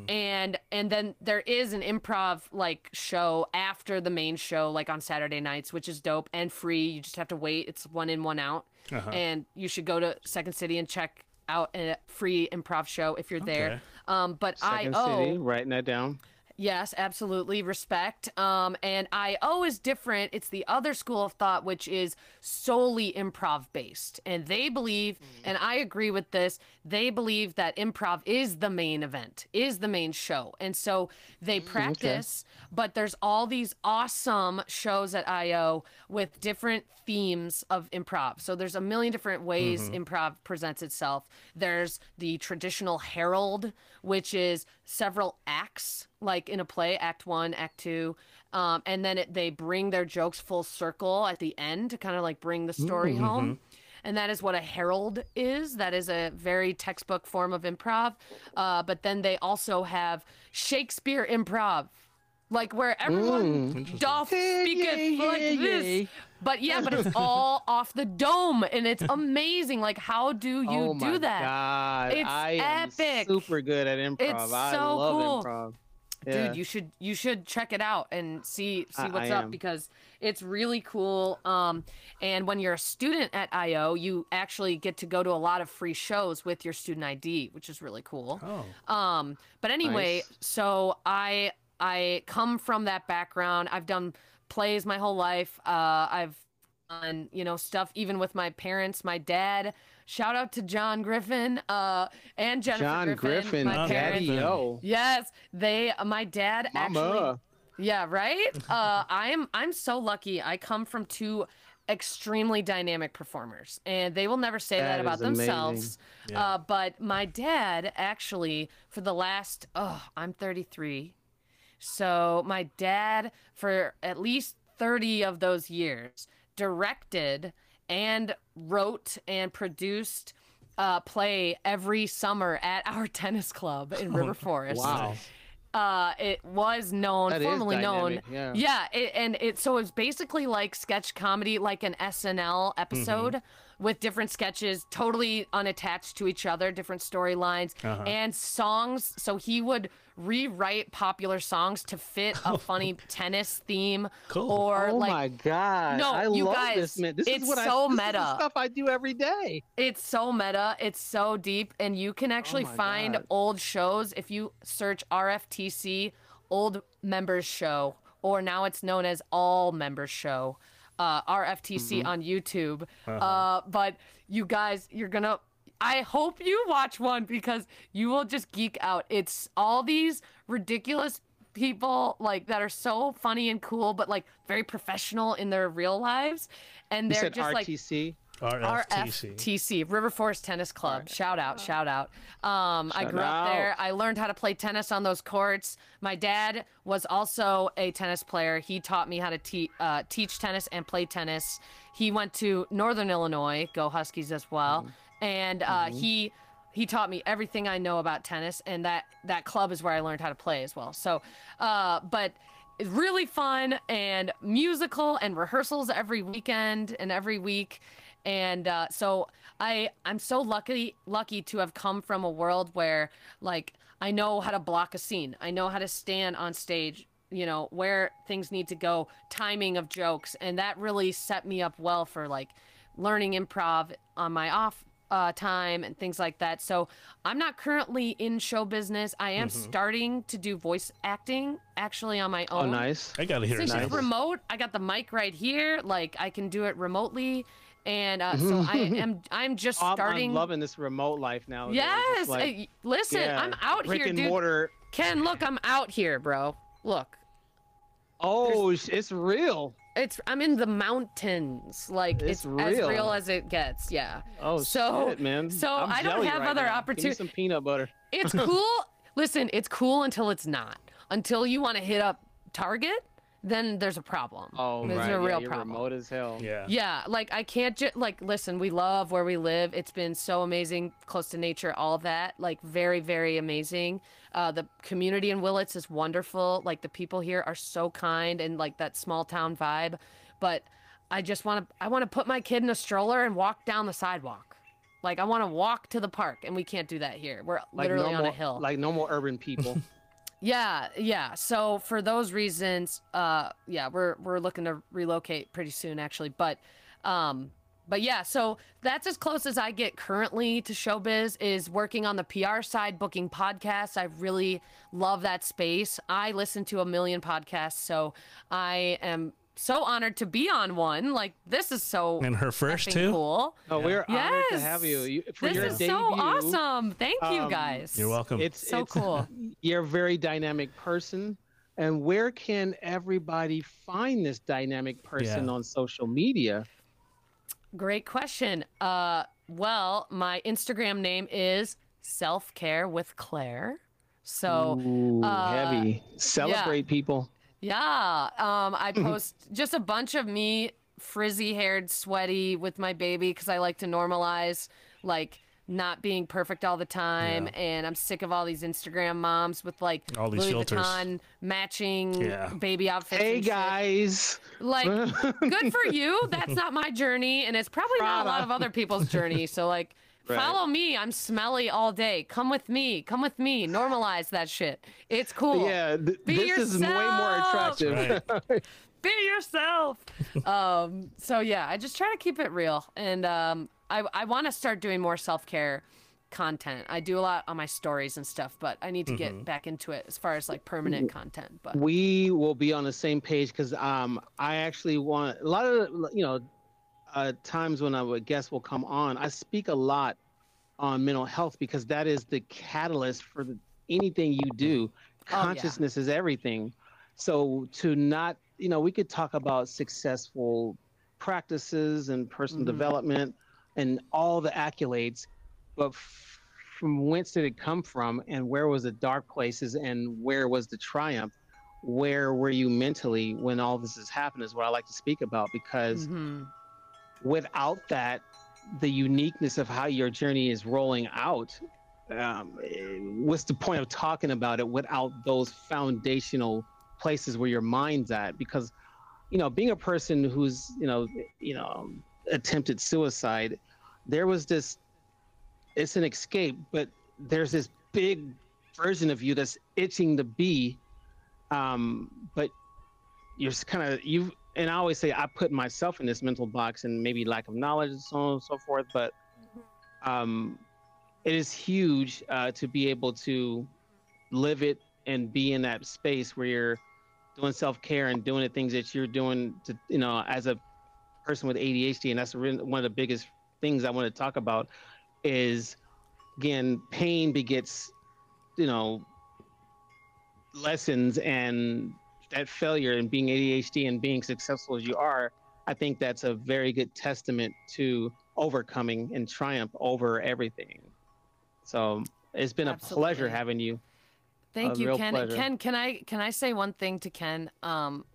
and and then there is an improv like show after the main show like on saturday nights which is dope and free you just have to wait it's one in one out Uh-huh. and you should go to second city and check out a free improv show if you're there um but Second i City, oh writing that down. Yes, absolutely. Respect. Um, and IO oh, is different. It's the other school of thought, which is solely improv based. And they believe, mm. and I agree with this, they believe that improv is the main event, is the main show. And so they mm, practice, but there's all these awesome shows at IO with different themes of improv. So there's a million different ways mm-hmm. improv presents itself. There's the traditional herald, which is several acts like in a play act one act two um, and then it, they bring their jokes full circle at the end to kind of like bring the story home and that is what a herald is. That is a very textbook form of improv. Uh, but then they also have Shakespeare improv, like where everyone doth speaketh yay, like yay, this. yay. But yeah, but it's all off the dome, and it's amazing. Like, how do you oh do my that? God. It's I am epic. super good at improv. It's I love cool. improv. Yeah. dude you should you should check it out and see see I- what's I up am. because it's really cool um and when you're a student at io you actually get to go to a lot of free shows with your student id which is really cool Oh. um but anyway Nice. so i i come from that background i've done plays my whole life uh i've done you know stuff even with my parents my dad shout out to john griffin uh and jennifer John Griffin, my John parents Daddy O. Yes, they. My dad actually. Mama. Yeah, right. Uh, I'm. I'm so lucky. I come from two extremely dynamic performers, and they will never say that, That about is amazing. themselves. Uh, but my dad actually, for the last, oh, I'm 33, so my dad for at least 30 of those years directed and wrote and produced uh, play every summer at our tennis club in River Forest. Wow. Uh, it was known, That is formerly known. dynamic, yeah. it, and it so it's basically like sketch comedy, like an SNL episode with different sketches, totally unattached to each other, different storylines and songs. So he would rewrite popular songs to fit a funny tennis theme Cool. or oh like my god! No, I you love guys, this man. This it's is what so I, this Is meta. the stuff I do every day. It's so meta. It's so deep, and you can actually Oh find God. old shows if you search RFTC old members show, or now it's known as all members show, uh, RFTC Mm-hmm. on YouTube. Uh-huh. uh but you guys, you're gonna. I hope you watch one because you will just geek out. It's all these ridiculous people like that are so funny and cool, but like very professional in their real lives, and they're said just like RTC. RFTC. RFTC, River Forest Tennis Club. Shout out, shout out. Um, I Shout grew up there. I learned how to play tennis on those courts. My dad was also a tennis player. He taught me how to te- uh, teach tennis and play tennis. He went to Northern Illinois, go Huskies as well, and uh, he he taught me everything I know about tennis, and that that club is where I learned how to play as well. So, uh, but it's really fun and musical and rehearsals every weekend and every week. And uh, so i i'm so lucky lucky to have come from a world where like i know how to block a scene. I know how to stand on stage you know where things need to go timing of jokes. And that really set me up well for like learning improv on my off uh, time and things like that. So I'm not currently in show business. I am starting to do voice acting actually on my own. Oh, nice. I gotta hear Since it. it's remote, I got the mic right here. Like I can do it remotely, and uh, so I am. I'm just I'm, starting. I'm loving this remote life now. yes. like, uh, listen, yeah, I'm out brick here, and dude. mortar. Ken, look, I'm out here, bro. Look, Oh, sh- it's real. It's I'm in the mountains. Like It's it's, as real. real as it gets. Yeah. Oh so shit, man. So I'm I don't jelly have right other opportunities. some peanut butter. It's cool. Listen, it's cool until it's not. Until you want to hit up Target, then there's a problem. Oh, there's right. a yeah, real you're problem. remote as hell. Yeah. Yeah, like I can't just like listen. We love where we live. It's been so amazing, close to nature, all that. Like very, very amazing. Uh, the community in Willits is wonderful. Like the people here are so kind and like that small town vibe. But I just want to. I want to put my kid in a stroller and walk down the sidewalk. Like I want to walk to the park, and we can't do that here. We're Like literally normal, on a hill. Like no more urban people. Yeah, yeah. So for those reasons, uh, yeah, we're we're looking to relocate pretty soon, actually. But, um, but yeah. So that's as close as I get currently to showbiz. Is working on the PR side, booking podcasts. I really love that space. I listen to a million podcasts, so I am so honored to be on one. Like this is so And her first effing too? cool. Oh, we're Yes, honored to have you. you for this your is debut. so awesome. Thank you, um, guys. You're welcome. It's So it's- cool. You're a very dynamic person. And where can everybody find this dynamic person Yeah. on social media? Great question. Uh, well, my Instagram name is Self Care with Claire. So, Ooh, uh, heavy. Celebrate people. Yeah, um, I post just a bunch of me frizzy haired, sweaty with my baby because I like to normalize like not being perfect all the time. Yeah. And I'm sick of all these Instagram moms with like All these Louis filters. Vuitton matching Yeah. baby outfits. Hey guys. Like, good for you. That's not my journey, and it's probably not a lot of other people's journey. So, like, Right. follow me. I'm smelly all day. Come with me. Come with me. Normalize that shit. It's cool. Yeah, th- Be this is way more yourself. attractive. Right. Be yourself. um. So yeah, I just try to keep it real, and um, I I want to start doing more self care content. I do a lot on my stories and stuff, but I need to get back into it as far as like permanent content. But we will be on the same page because um, I actually want a lot of you know uh, times when I would guest will come on. I speak a lot on mental health because that is the catalyst for the, anything you do. Oh, yeah. Consciousness is everything. So to not, you know, we could talk about successful practices and personal Mhm. development and all the accolades, but f- from whence did it come from and where was the dark places and where was the triumph? Where were you mentally when all this has happened is what I like to speak about because Mhm. Without that, the uniqueness of how your journey is rolling out, um, what's the point of talking about it without those foundational places where your mind's at? Because, you know, being a person who's, you know, you know, attempted suicide, there was this. It's an escape, but there's this big version of you that's itching to be, um, but you're kind of you and I always say I put myself in this mental box and maybe lack of knowledge and so on and so forth. But um, it is huge uh, to be able to live it and be in that space where you're doing self care and doing the things that you're doing to you know as a person with ADHD. And that's one of the biggest things I want to talk about is again pain begets you know lessons and that failure and being ADHD and being successful as you are, I think that's a very good testament to overcoming and triumph over everything. So it's been a pleasure having you. Thank A you, Ken. pleasure. Ken, can I can I say one thing to Ken? Um,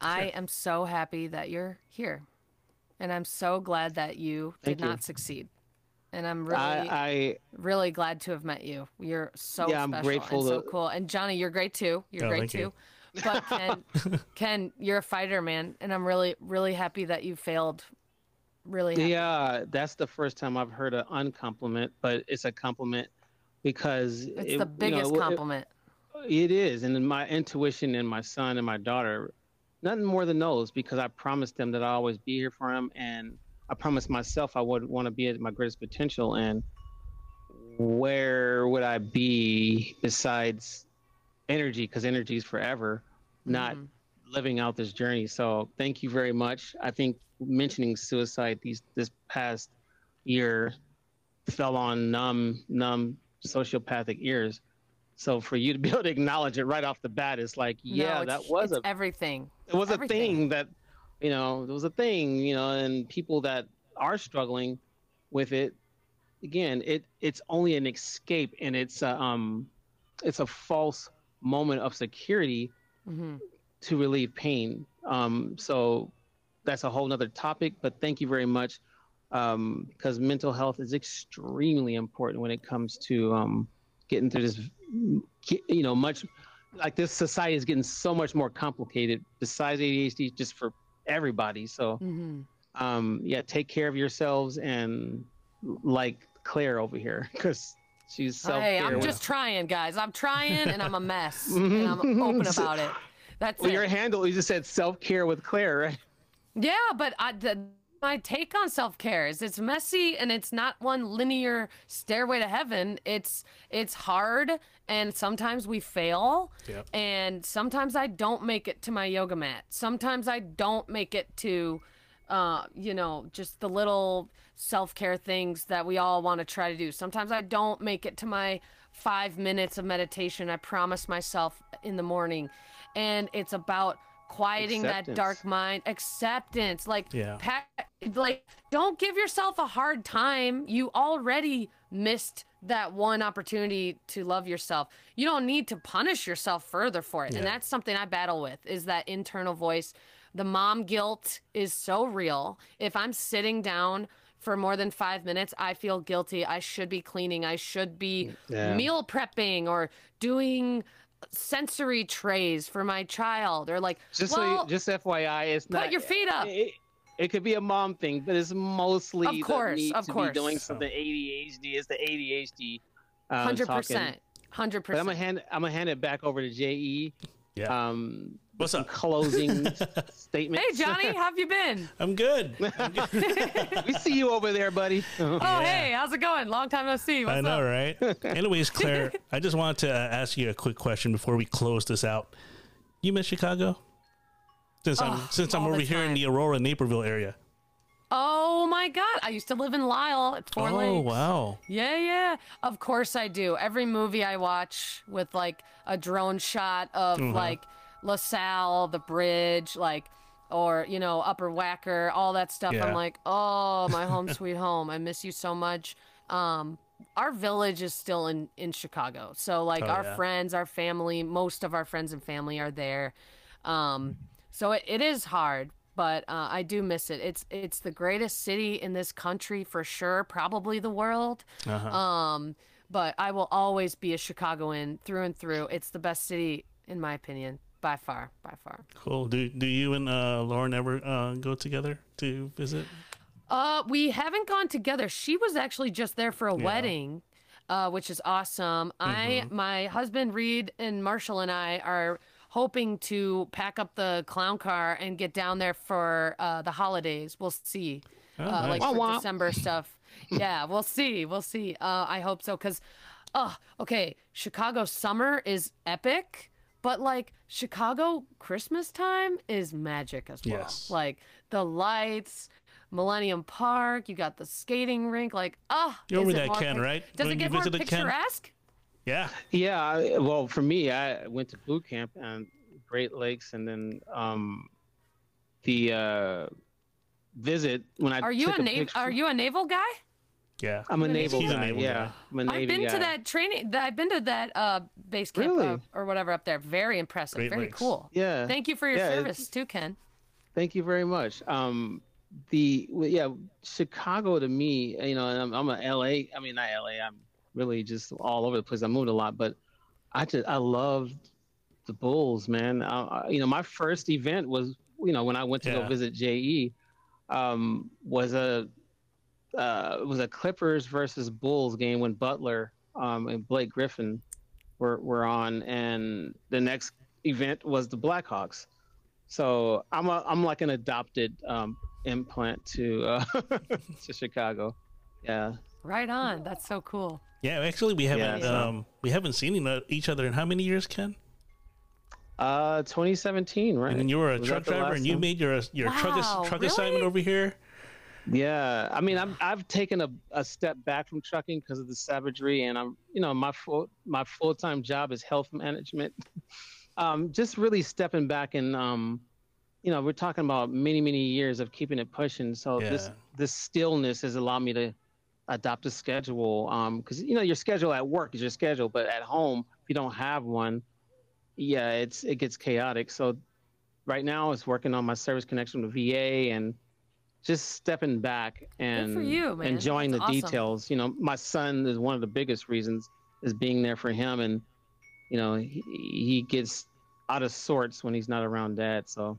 I am so happy that you're here, and I'm so glad that you Thank did you. not succeed. And I'm really, I, I really glad to have met you. You're so Yeah, I'm special grateful and so cool. And Johnny, you're great too. You're Oh, great thank too. you. But Ken, Ken, you're a fighter, man, and I'm really, really happy that you failed. Really happy. yeah, that's the first time I've heard an uncompliment, but it's a compliment because It's it- the you know, biggest it- compliment. It is, and in my intuition and my son and my daughter, nothing more than those, because I promised them that I always be here for them, and I promised myself I would want to be at my greatest potential. And where would I be besides energy? Because energy is forever, not Mhm. living out this journey. So thank you very much. I think mentioning suicide these this past year fell on numb, numb sociopathic ears. So for you to be able to acknowledge it right off the bat is like, No, yeah, it's- that was it's a everything. it was a thing that you know it was a thing you know and people that are struggling with it again it it's only an escape and it's a, um it's a false moment of security hmm to relieve pain. Um so that's a whole nother topic but thank you very much um because mental health is extremely important when it comes to um getting through this you know much like this society is getting so much more complicated besides ADHD just for everybody. So hmm um yeah, take care of yourselves and like Claire over here because she's self Hey. I'm just trying, guys. I'm trying, and I'm a mess, and I'm open about it. That's well, it. your handle you just said self care with Claire, right? Yeah, but I, the, my take on self care is it's messy and it's not one linear stairway to heaven. It's it's hard and sometimes we fail. Yep. And sometimes I don't make it to my yoga mat. Sometimes I don't make it to uh, you know, just the little self care things that we all want to try to do. Sometimes I don't make it to my five minutes of meditation. I promise myself in the morning. And it's about quieting that dark mind, acceptance. Like, Yeah. pa- like, don't give yourself a hard time. You already missed that one opportunity to love yourself. You don't need to punish yourself further for it. And that's something I battle with is that internal voice The mom guilt is so real. If I'm sitting down for more than five minutes, I feel guilty. I should be cleaning. I should be Yeah. meal prepping or doing sensory trays for my child or like, Just well, so you, just FYI, it's not. put your feet up. It, it could be a mom thing, but it's mostly Of course, the need of to course. be doing something ADHD. It's the ADHD. Uh, Hundred talking. percent, hundred But I'm gonna percent. hand I'm gonna hand it back over to Je. Yeah. Um, What's some up? closing statement. Hey Johnny, how have you been? I'm good. I'm good. we see you over there, buddy. Oh hey, how's it going? Long time no see. What's I know, up? right? Anyways, Claire, I just wanted to uh, ask you a quick question before we close this out. You miss Chicago? Since I'm Oh, since I'm over the here in the Aurora Naperville area. Oh my God, I used to live in Lisle at Four oh Lakes. wow. Yeah, yeah. Of course I do. Every movie I watch with like a drone shot of Mm-hmm. like LaSalle, the bridge, like, or, you know, Upper Wacker, all that stuff. Yeah. I'm like, oh, my home sweet home. I miss you so much. Um, our village is still in, in Chicago. So, like, Oh, our yeah. friends, our family, most of our friends and family are there. Um, so it, it is hard, but uh, I do miss it. It's it's the greatest city in this country for sure, probably the world. Uh-huh. Um, but I will always be a Chicagoan through and through. It's the best city in my opinion, by far, by far. Cool. Do do you and uh, Lauren ever uh, go together to visit? Uh, we haven't gone together. She was actually just there for a Yeah. wedding, uh, which is awesome. I, my husband Reed and Marshall and I are hoping to pack up the clown car and get down there for uh, the holidays. We'll see, Oh, uh, like for Wah, wah. December stuff. yeah, we'll see. We'll see. Uh, I hope so. Cause, oh, okay, Chicago summer is epic. But like Chicago Christmas time is magic as well. Yes. Like the lights, Millennium Park, you got the skating rink. Like, ah, You're is over it that Ken, pic- right? Does When it you get more visited Ken? picturesque? Yeah. Yeah, well, for me, I went to boot camp and Great Lakes, and then um, the uh, visit when I Are you took a naval? picture- Are you a naval guy? Yeah. I'm a He's naval a naval yeah, guy. I'm a Navy I've been guy. to that training. that- I've been to that uh, base camp Really? uh, or whatever up there. Very impressive. Great Very Lakes. cool. Yeah. Thank you for your Yeah, service too, Ken. Thank you very much. Um, the yeah, Chicago to me, you know, and I'm, I'm a LA. I mean, not LA. I'm really just all over the place. I moved a lot, but I just I love the Bulls, man. Uh, I- you know, my first event was you know when I went to Yeah. go visit Je, um, was a uh, it was a Clippers versus Bulls game when Butler um, and Blake Griffin were were on, and the next event was the Blackhawks. So I'm a I'm like an adopted um, implant to uh, to Chicago. Yeah, Right on. That's so cool. Yeah. Actually, we haven't so- um we haven't seen each other in how many years, Ken? uh, 2017, right? And then you were a Was truck driver, and you time? made your your truck Wow, ass- truck really? assignment over here. Yeah, I mean, I've I've taken a, a step back from trucking because of the savagery, and I'm you know my full my full time job is health management. um, just really stepping back and um, you know, we're talking about many many years of keeping it pushing. So this this stillness has allowed me to adopt a schedule. Um, because you know your schedule at work is your schedule, but at home if you don't have one, yeah, it's it gets chaotic. So right now it's working on my service connection with VA and just stepping back and for you, man. enjoying That's the awesome. details. You know, my son is one of the biggest reasons is being there for him, and you know he, he gets out of sorts when he's not around dad. So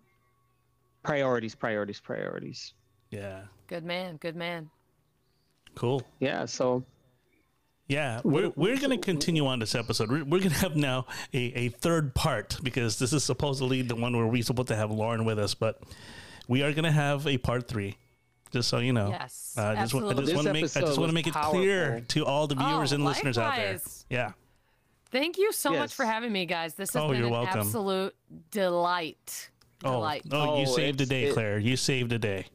priorities, priorities, priorities. Yeah. Good man. Good man. Cool. Yeah. So Yeah, we're, we're going to continue on this episode. We're, we're going to have now a, a third part because this is supposedly the one where we're supposed to have Lauren with us, but we are going to have a part three. Just so you know, Yes, uh, I just, I absolutely. just This want to make I episode just want to make it clear powerful. to all the viewers Oh, and listeners out there. Yeah, Thank you so much for having me, guys. This has Oh, been you're an welcome. absolute delight. Oh, Delight. oh, you Oh, saved the day, it- Claire. You saved the day.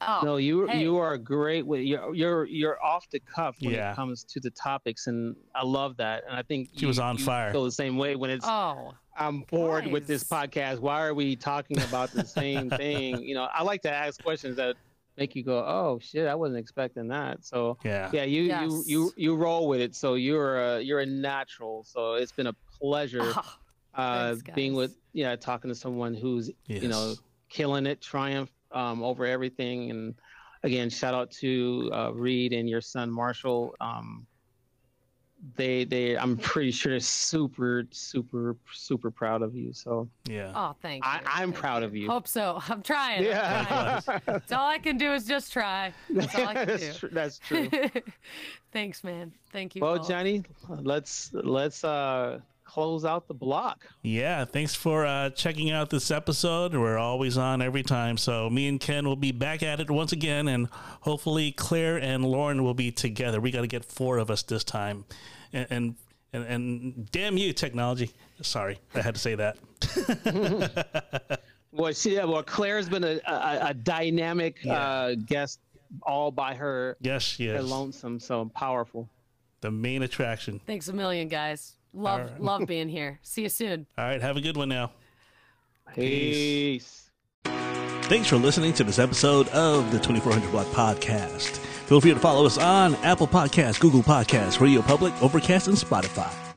Oh, no, you hey. you are great with you're you're you're off the cuff when Yeah. it comes to the topics, and I love that. And I think She was on you fire. Feel the same way when it's oh, I'm bored with this podcast. Why are we talking about the same thing? You know, I like to ask questions that make you go, "Oh shit, I wasn't expecting that." So Yeah. yeah, you Yes. you you you roll with it. So you're a you're a natural. So it's been a pleasure oh, uh, thanks, being with yeah talking to someone who's Yes. you know killing it, triumph um, over everything. And again, shout out to uh, Reed and your son Marshall. Um, they they I'm pretty sure they're super super super proud of you. So Yeah. Oh, thank I, you. I'm proud of you. Hope so. I'm trying. I'm Yeah, trying. That's all I can do is just try. That's all I can that's, do. tr- that's true. Thanks, man. Thank you. well, both. Johnny, let's let's uh close out the block. Yeah, thanks for uh, checking out this episode. We're always on every time. So me and Ken will be back at it once again, and hopefully Claire and Lauren will be together. We got to get four of us this time, and and and, and damn you, technology. Sorry, I had to say that. Well, she, yeah, well, Claire's been a a, a dynamic uh, guest all by her, Yes, her yes, lonesome, so powerful. the main attraction. Thanks a million, guys. Love, right. love being here. See you soon. All right, have a good one now. Peace. Thanks for listening to this episode of the 2400 Block Podcast. Feel free to follow us on Apple Podcasts, Google Podcasts, Radio Public, Overcast, and Spotify.